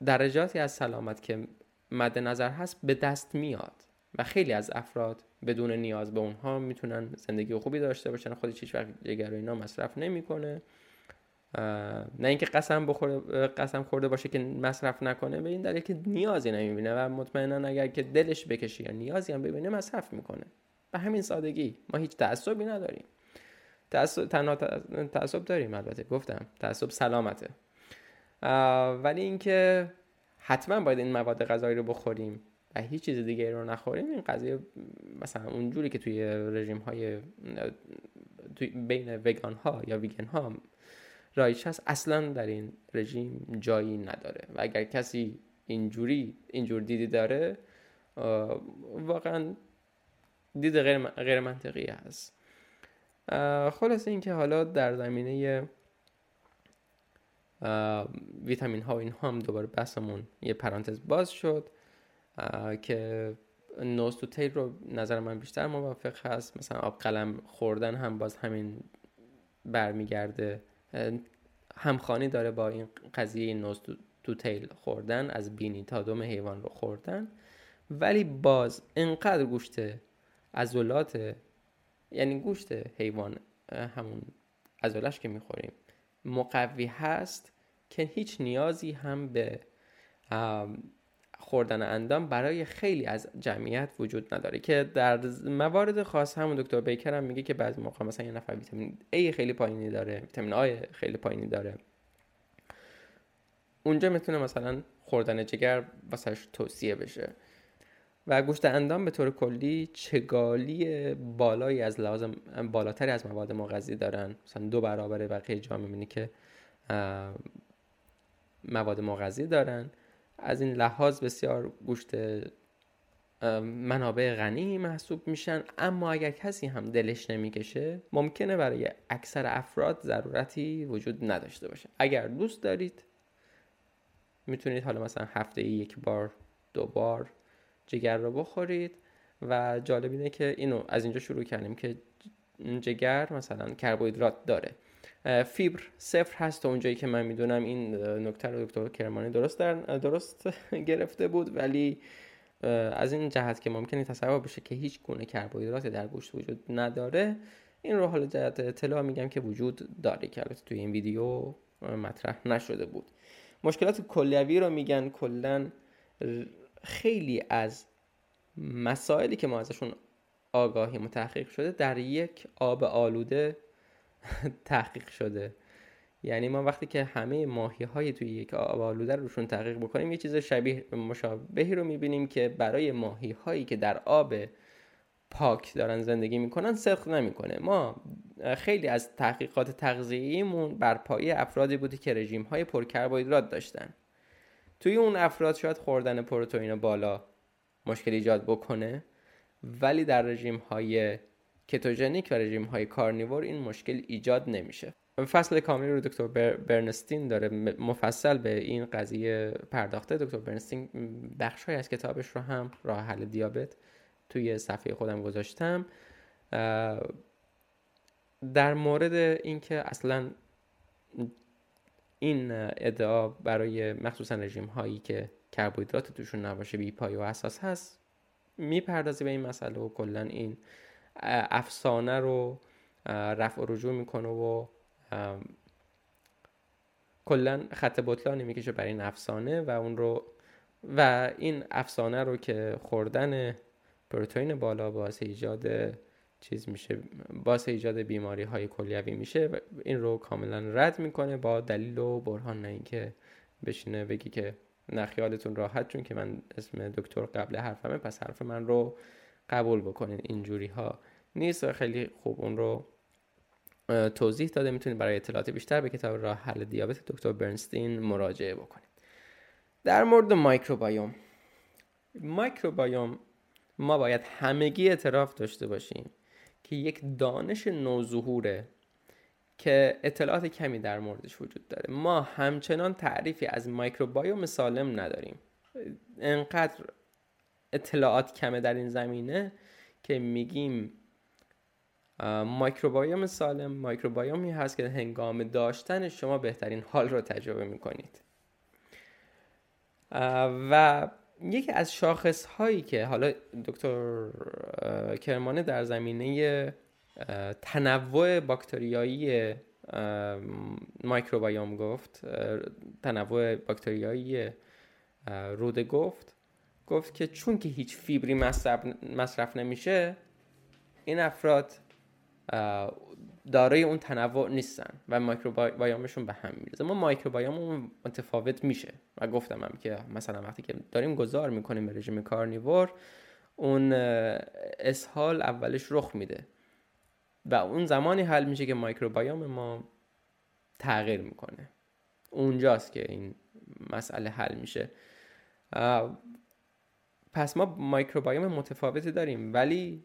S1: درجاتی از سلامت که مد نظر هست به دست میاد و خیلی از افراد بدون نیاز به اونها می‌تونن زندگی خوبی داشته باشن. خودش هیچ وقت جگر اینا مصرف نمی‌کنه. نه اینکه قسم بخوره قسم خورده باشه که مصرف نکنه به این دلیل که نیازی نمی‌بینه و مطمئنا اگر که دلش بکشه یا نیازی هم ببینه مصرف می‌کنه. به همین سادگی. ما هیچ تعصبی نداریم. تعصب تنها تعصب داریم البته. گفتم تعصب سلامته. ولی اینکه حتما باید این مواد غذایی رو بخوریم و هیچ چیز دیگه رو نخوریم. این قضیه مثلا اونجوری که توی رژیم های توی بین وگان ها یا ویگن ها رایج هست اصلا در این رژیم جایی نداره. و اگر کسی اینجوری اینجور دیدی داره واقعا دید غیر, غیر منطقی هست. خلاصه اینکه حالا در زمینه ویتامین ها و این هم دوباره بحثمون یه پرانتز باز شد که نوستوتیل رو نظر من بیشتر موافق هست. مثلا آب قلم خوردن هم باز همین برمیگرده. همخانی داره با این قضیه نوستوتیل خوردن از بینی تا دوم حیوان رو خوردن. ولی باز انقدر گوشت ازولات یعنی گوشت حیوان همون ازولش که می‌خوریم مقوی هست که هیچ نیازی هم به خوردن اندام برای خیلی از جمعیت وجود نداره. که در موارد خاص همون دکتر بیکر هم میگه که بعضی موقع مثلا یه نفر ویتامین A خیلی پایینی داره ویتامین A خیلی پایینی داره. اونجا می‌تونه مثلا خوردن جگر واسش توصیه بشه. و گوشت اندام به طور کلی چگالی بالایی از لازم بالاتری از مواد مغذی دارن. مثلا دو برابر بقیه جا می‌بینی که مواد مغذی دارن. از این لحاظ بسیار گوشت منابع غنی محسوب میشن. اما اگر کسی هم دلش نمی‌کشه ممکنه برای اکثر افراد ضرورتی وجود نداشته باشه. اگر دوست دارید می‌تونید حالا مثلا هفته یک بار دو بار جگر رو بخورید. و جالب اینه که اینو از اینجا شروع کردیم که جگر مثلا کربوهیدرات داره. فیبر صفر هست تا اونجایی که من می‌دونم. این نکته رو دکتر کرمانی درست در درست گرفته بود. ولی از این جهت که ممکنه تصور بشه که هیچ گونه کربوهیدراتی در گوشت وجود نداره این رو حالا جهت اطلاع میگم که وجود داره که البته توی این ویدیو مطرح نشده بود. مشکلات کلیوی رو میگن. کلا خیلی از مسائلی که ما ازشون آگاهی متحقق شده در یک آب آلوده تحقیق شده. یعنی ما وقتی که همه ماهی های توی یک آب آلوده روشون تحقیق بکنیم یه چیز شبیه مشابهی رو می‌بینیم که برای ماهی هایی که در آب پاک دارن زندگی می‌کنن صدق نمی‌کنه. ما خیلی از تحقیقات تغذیه‌ایمون بر پایه افرادی بودی که رژیم های پرکربوهیدرات داشتن. توی اون افراد شاید خوردن پروتئین بالا مشکل ایجاد بکنه ولی در رژیم های کتوژنیک و رژیم های کارنیور این مشکل ایجاد نمیشه. فصل کاملی رو دکتر برنستین داره. مفصل به این قضیه پرداخته. دکتر برنستین بخش های از کتابش رو هم راه حل دیابت توی صفحه خودم گذاشتم. در مورد اینکه اصلا این ادعا برای مخصوصا رژیم هایی که کربوهیدرات توشون نباشه بی پای و اساس هست می‌پردازه به این مسئله و کلا این افسانه رو رفع و رجوع می‌کنه و کلا خط بطلانی می‌کشه برای این افسانه و اون رو و این افسانه رو که خوردن پروتئین بالا باعث ایجاد چیز میشه باعث ایجاد بیماری های کلیوی میشه و این رو کاملا رد می‌کنه با دلیل و برهان نه اینکه بشینه بگی که نخیالتون راحت چون که من اسم دکتر قبل حرفمه پس حرف من رو قبول بکنین. اینجوری ها نیست و خیلی خوب اون رو توضیح داده. می‌تونید برای اطلاعات بیشتر به کتاب راه حل دیابت دکتر برنستین مراجعه بکنید. در مورد مایکروبایوم مایکروبایوم ما باید همگی اعتراف داشته باشیم. که یک دانش نوظهوره که اطلاعات کمی در موردش وجود داره. ما همچنان تعریفی از microbiome سالم نداریم. انقدر اطلاعات کمه در این زمینه که میگیم microbiome سالم microbiome ی هست که هنگام داشتن شما بهترین حال رو تجربه می‌کنید. و یکی از شاخص هایی که حالا دکتر کرمانه در زمینه تنوع باکتریایی microbiome گفت تنوع باکتریایی روده گفت گفت که چون که هیچ فیبری مصرف نمیشه این افراد دارای اون تنوع نیستن و microbiome شون به هم میریزه ما microbiome متفاوت میشه. و گفتم هم که مثلا وقتی که داریم گذار می‌کنیم به رژیم carnivore اون اسهال اولش رخ میده. و اون زمانی حل میشه که microbiome ما تغییر می‌کنه. اونجاست که این مسئله حل میشه. پس ما microbiome متفاوتی داریم. ولی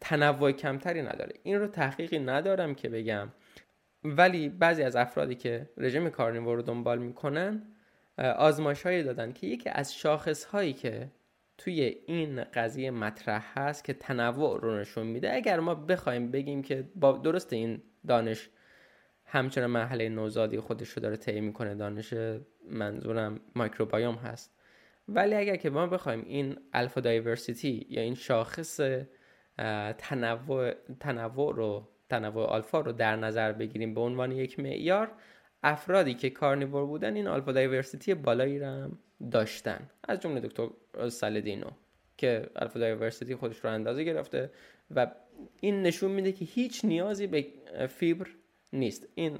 S1: تنوع کمتری نداره. این رو تحقیقی ندارم که بگم. ولی بعضی از افرادی که رژیم carnivore رو دنبال می‌کنن آزمایش هایی دادن که یکی از شاخص هایی که توی این قضیه مطرح هست که تنوع رو نشون میده. اگر ما بخوایم بگیم که با درست این دانش همچنان مرحله نوزادی خودش رو داره طی می‌کنه دانش منظورم مایکروبایوم هست. ولی اگر که ما بخوایم این الفا دایورسیتی یا این شاخص تنوع تنوع رو تنوع آلفا رو در نظر بگیریم به عنوان یک معیار. افرادی که carnivore بودن این alpha diversity بالایی رو هم داشتن. از جمله دکتر سالدینو که alpha diversity خودش رو اندازه گرفته و این نشون میده که هیچ نیازی به فیبر نیست. این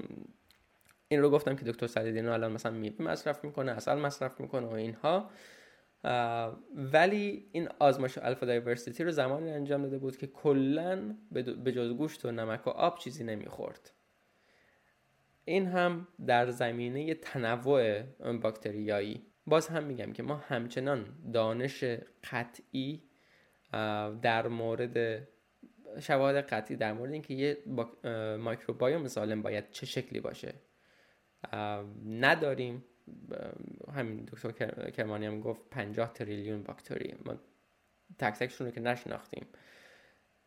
S1: این رو گفتم که دکتر سالدینو الان مثلا میوه مصرف می‌کنه عسل مصرف می‌کنه و اینها. ولی این آزمایش alpha diversity رو زمانی انجام داده بود که کلا به جز گوشت و نمک و آب چیزی نمی‌خورد. این هم در زمینه تنوع باکتریایی. باز هم میگم که ما همچنان دانش قطعی در مورد شواهد قطعی در مورد اینکه یه مایکروبایوم سالم باید چه شکلی باشه نداریم. همین دکتر کرمانی هم گفت 50 تریلیون باکتری. ما تک تکشون رو که نشناختیم.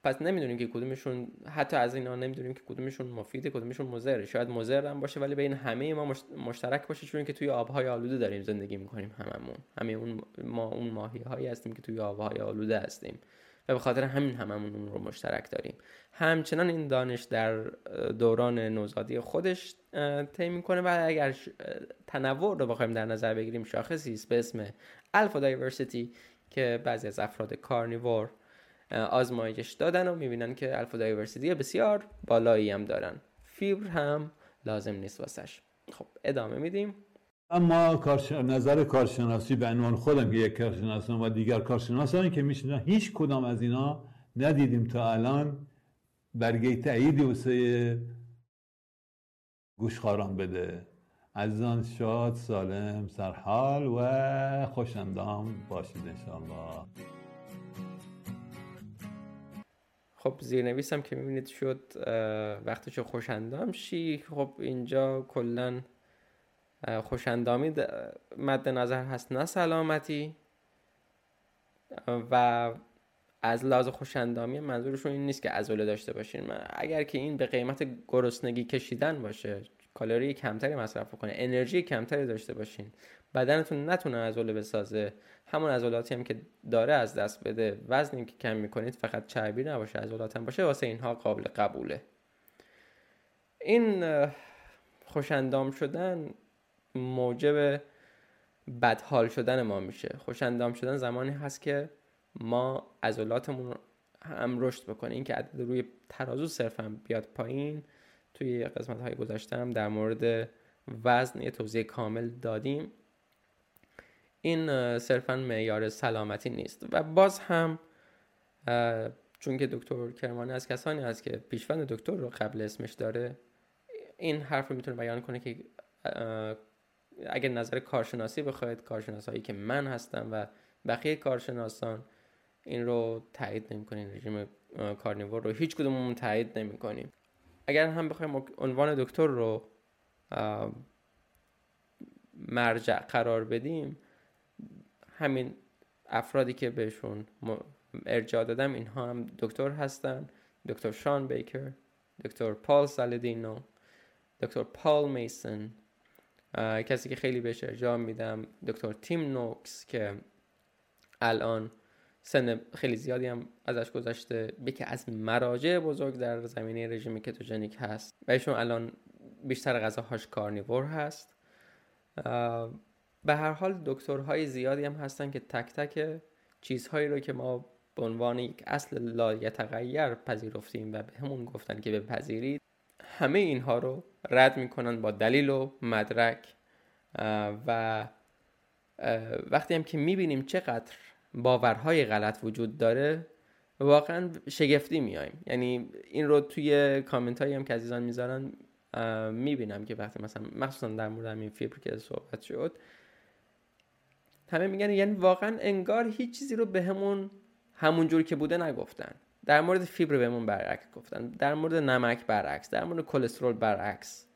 S1: پس نمی‌دونیم که کدومشون حتی از اینا نمی‌دونیم که کدومشون مفیده کدومشون مضر شاید مضر هم باشه ولی بین همه ما مشترک باشه چون که توی آبهای آلوده داریم زندگی می‌کنیم هممون. همه اون ما اون ماهی هایی هستیم که توی آبهای آلوده هستیم. و به خاطر همین هممون اون رو مشترک داریم. همچنان این دانش در دوران نوزادی خودش طی می‌کنه و اگر تنوع رو بخوایم در نظر بگیریم شاخصی است به اسم الفا دایورسیتی که بعضی از افراد کارنیور آزمایش دادن و می‌بینن که الفا دایورسیتی بسیار بالایی هم دارن. فیبر هم لازم نیست واسش. خب ادامه میدیم.
S2: اما کارش... نظر کارشناسی به عنوان خودم که یک کارشناسم و دیگر کارشناسانی که میشنن هیچ کدام از اینا ندیدیم تا الان برگه تأییدی واسه گوشخاران بده. عزیزان شاد سالم سرحال و خوشندام باشید انشاءالله.
S1: خب زیرنویسم که می‌بینید شد وقتی خوشندام شی خب اینجا کلا خوشندامی مد نظر هست نه سلامتی. و از لحاظ خوشندامی منظورشون این نیست که عضله داشته باشین. اگر که این به قیمت گرسنگی کشیدن باشه کالری کمتری مصرف کنه انرژی کمتری داشته باشین بدنتون نتونه عضله بسازه. همون عضلاتی هم که داره از دست بده. وزنی که کم می‌کنید فقط چربی نباشه عضلات هم باشه واسه اینها قابل قبوله. این خوشندام شدن موجب بدحال شدن ما میشه. خوشندام شدن زمانی هست که ما عضلاتمون هم رشد بکنه این که عدد روی ترازو صرفا بیاد پایین. توی قسمت های گذاشتم در مورد وزن یه توضیح کامل دادیم. این صرفا معیار سلامتی نیست. و باز هم چون که دکتر کرمانی از کسانی است که پیشوند دکتر رو قبل اسمش داره این حرف رو می‌تونه بیان کنه که اگر نظر کارشناسی بخواید کارشناسایی که من هستم و بقیه کارشناسان این رو تایید نمی‌کنین. رژیم کارنیور رو هیچ کدوممون تایید نمی‌کنیم. اگر هم بخوایم عنوان دکتر رو مرجع قرار بدیم همین افرادی که بهشون ارجاع دادم اینها هم دکتر هستن. دکتر شان بیکر دکتر پال سالدینو دکتر پال میسن کسی که خیلی بهش ارجاع میدم دکتر تیم نوکس که الان سن خیلی زیادی هم ازش گذشته یکی از مراجع بزرگ در زمینه رژیم کتوژنیک هست. و ایشون الان بیشتر غذاهاش کارنیور هست. به هر حال دکترهای زیادی هم هستن که تک تک چیزهایی رو که ما به عنوان یک اصل لا یتغیر پذیرفتیم و به همون گفتن که بپذیرید همه اینها رو رد می‌کنن با دلیل و مدرک. و وقتی هم که می‌بینیم چقدر باورهای غلط وجود داره واقعا شگفتی میایم یعنی این رو توی کامنت هایی هم که عزیزان می‌ذارن می‌بینم که وقتی مثلا مخصوصا در مورد همین فیبر که صحبت شد همه میگن یعنی واقعا انگار هیچ چیزی رو به همون همون جور که بوده نگفتن. در مورد فیبر بهمون برعکس گفتن. در مورد نمک برعکس در مورد کلسترول برعکس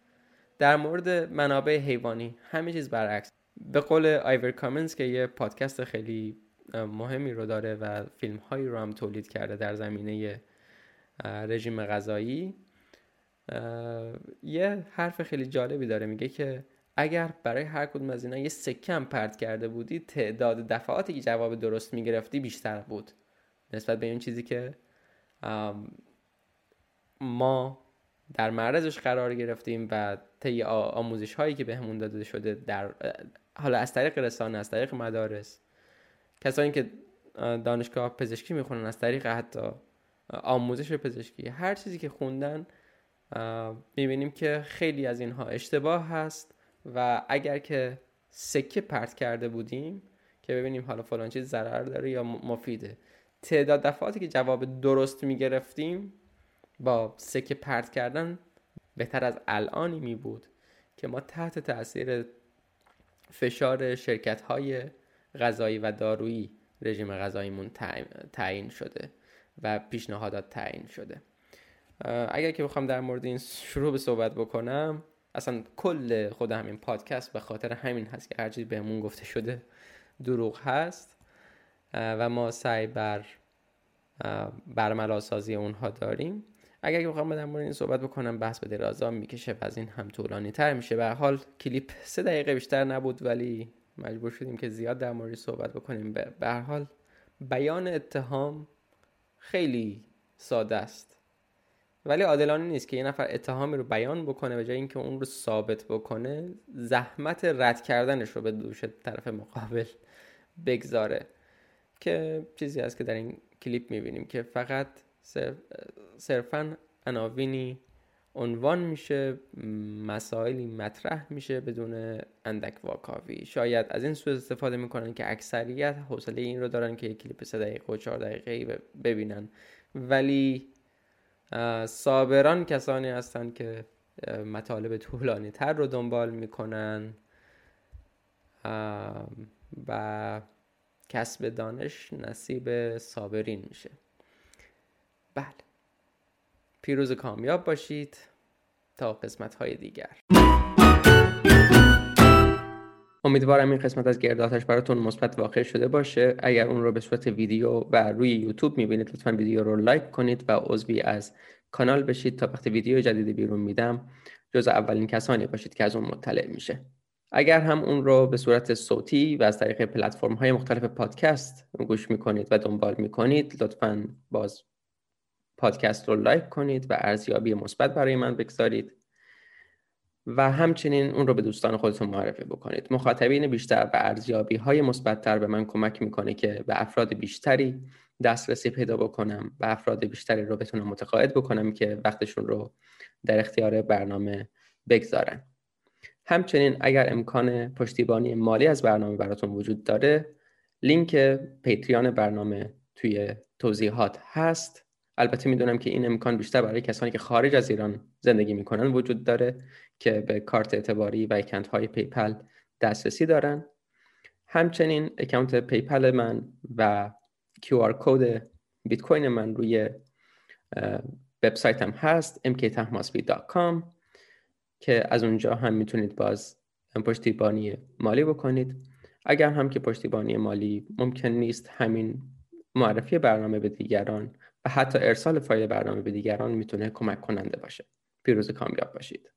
S1: در مورد منابع حیوانی همه چیز برعکس. به قول آیور کامنز که یه پادکست خیلی مهمی رو داره و فیلم هایی رو هم تولید کرده در زمینه رژیم غذایی یه حرف خیلی جالبی داره. میگه که اگر برای هر کدوم از اینا یه سکم پرت کرده بودی تعداد دفعاتی که جواب درست می‌گرفتی بیشتر بود. نسبت به این چیزی که ما در معرضش قرار گرفتیم و طی آموزش هایی که بهمون داده شده در حالا از طریق رسانه از طریق مدارس کسانی که دانشگاه پزشکی می‌خونن از طریق حتی آموزش پزشکی هر چیزی که خوندن می‌بینیم که خیلی از اینها اشتباه هست و اگر که سکه پرت کرده بودیم که ببینیم حالا فلان چیز ضرر داره یا مفیده. تعداد دفعاتی که جواب درست می‌گرفتیم با سکه پرت کردن بهتر از الانی می بود که ما تحت تاثیر فشار شرکت های غذایی و دارویی رژیم غذاییمون تعیین شده و پیشنهادات تعیین شده. اگر که بخوام در مورد این شروع به صحبت بکنم اصلا کل خود همین پادکست به خاطر همین هست که هر چیزی بهمون گفته شده دروغ هست. و ما سعی بر برملا سازی اونها داریم. اگر که بخوام مورد این صحبت بکنم بحث به درازا می‌کشه و از این هم طولانی تر میشه. به حال کلیپ سه دقیقه بیشتر نبود ولی مجبور شدیم که زیاد در مورد صحبت بکنیم. به حال بیان اتهام خیلی ساده است. ولی عادلانه نیست که یه نفر اتهامی رو بیان بکنه به جای اینکه اون رو ثابت بکنه زحمت رد کردنش رو به دوش طرف مقابل بگذاره. که چیزی هست که در این کلیپ می‌بینیم که فقط صرفا عناوینی عنوان میشه مسائلی مطرح میشه بدون اندک واکاوی. شاید از این سوء استفاده می‌کنن که اکثریت حوصله این رو دارن که یک کلیپ سه دقیقه و چهار دقیقه ببینن. ولی صابران کسانی هستند که مطالب طولانی تر رو دنبال می‌کنن. و کسب دانش نصیب صابرین میشه. بله. پیروز کامیاب باشید تا قسمت های دیگر. امیدوارم این قسمت از گرداتش براتون مثبت واقع شده باشه. اگر اون رو به صورت ویدیو و روی یوتیوب می‌بینید لطفا ویدیو رو لایک کنید و عضوی از کانال بشید تا وقتی ویدیو جدیدی بیرون میدم جز اولین کسانی باشید که از اون مطلع میشه. اگر هم اون رو به صورت صوتی و از طریق پلتفرم های مختلف پادکست گوش می‌کنید و دنبال می‌کنید لطفا باز پادکست رو لایک کنید و ارزیابی مثبت برای من بگذارید. و همچنین اون رو به دوستان خودتون معرفی بکنید. مخاطبین بیشتر و ارزیابی های مثبتتر به من کمک می‌کنه که به افراد بیشتری دسترسی پیدا بکنم و افراد بیشتری رو بتونم متقاعد بکنم که وقتشون رو در اختیار برنامه بگذارن. همچنین اگر امکان پشتیبانی مالی از برنامه براتون وجود داره لینک Patreon برنامه توی توضیحات هست. البته می‌دونم که این امکان بیشتر برای کسانی که خارج از ایران زندگی می‌کنن وجود داره که به کارت اعتباری و اکانت های PayPal دسترسی دارن. همچنین اکانت PayPal من و QR code بیت کوین من روی وبسایتم هست mktahmasbi.com که از اونجا هم می‌تونید باز پشتیبانی مالی بکنید. اگر هم که پشتیبانی مالی ممکن نیست همین معرفی برنامه به دیگران و حتی ارسال فایل برنامه به دیگران می‌تونه کمک کننده باشه. پیروز کامیاب باشید.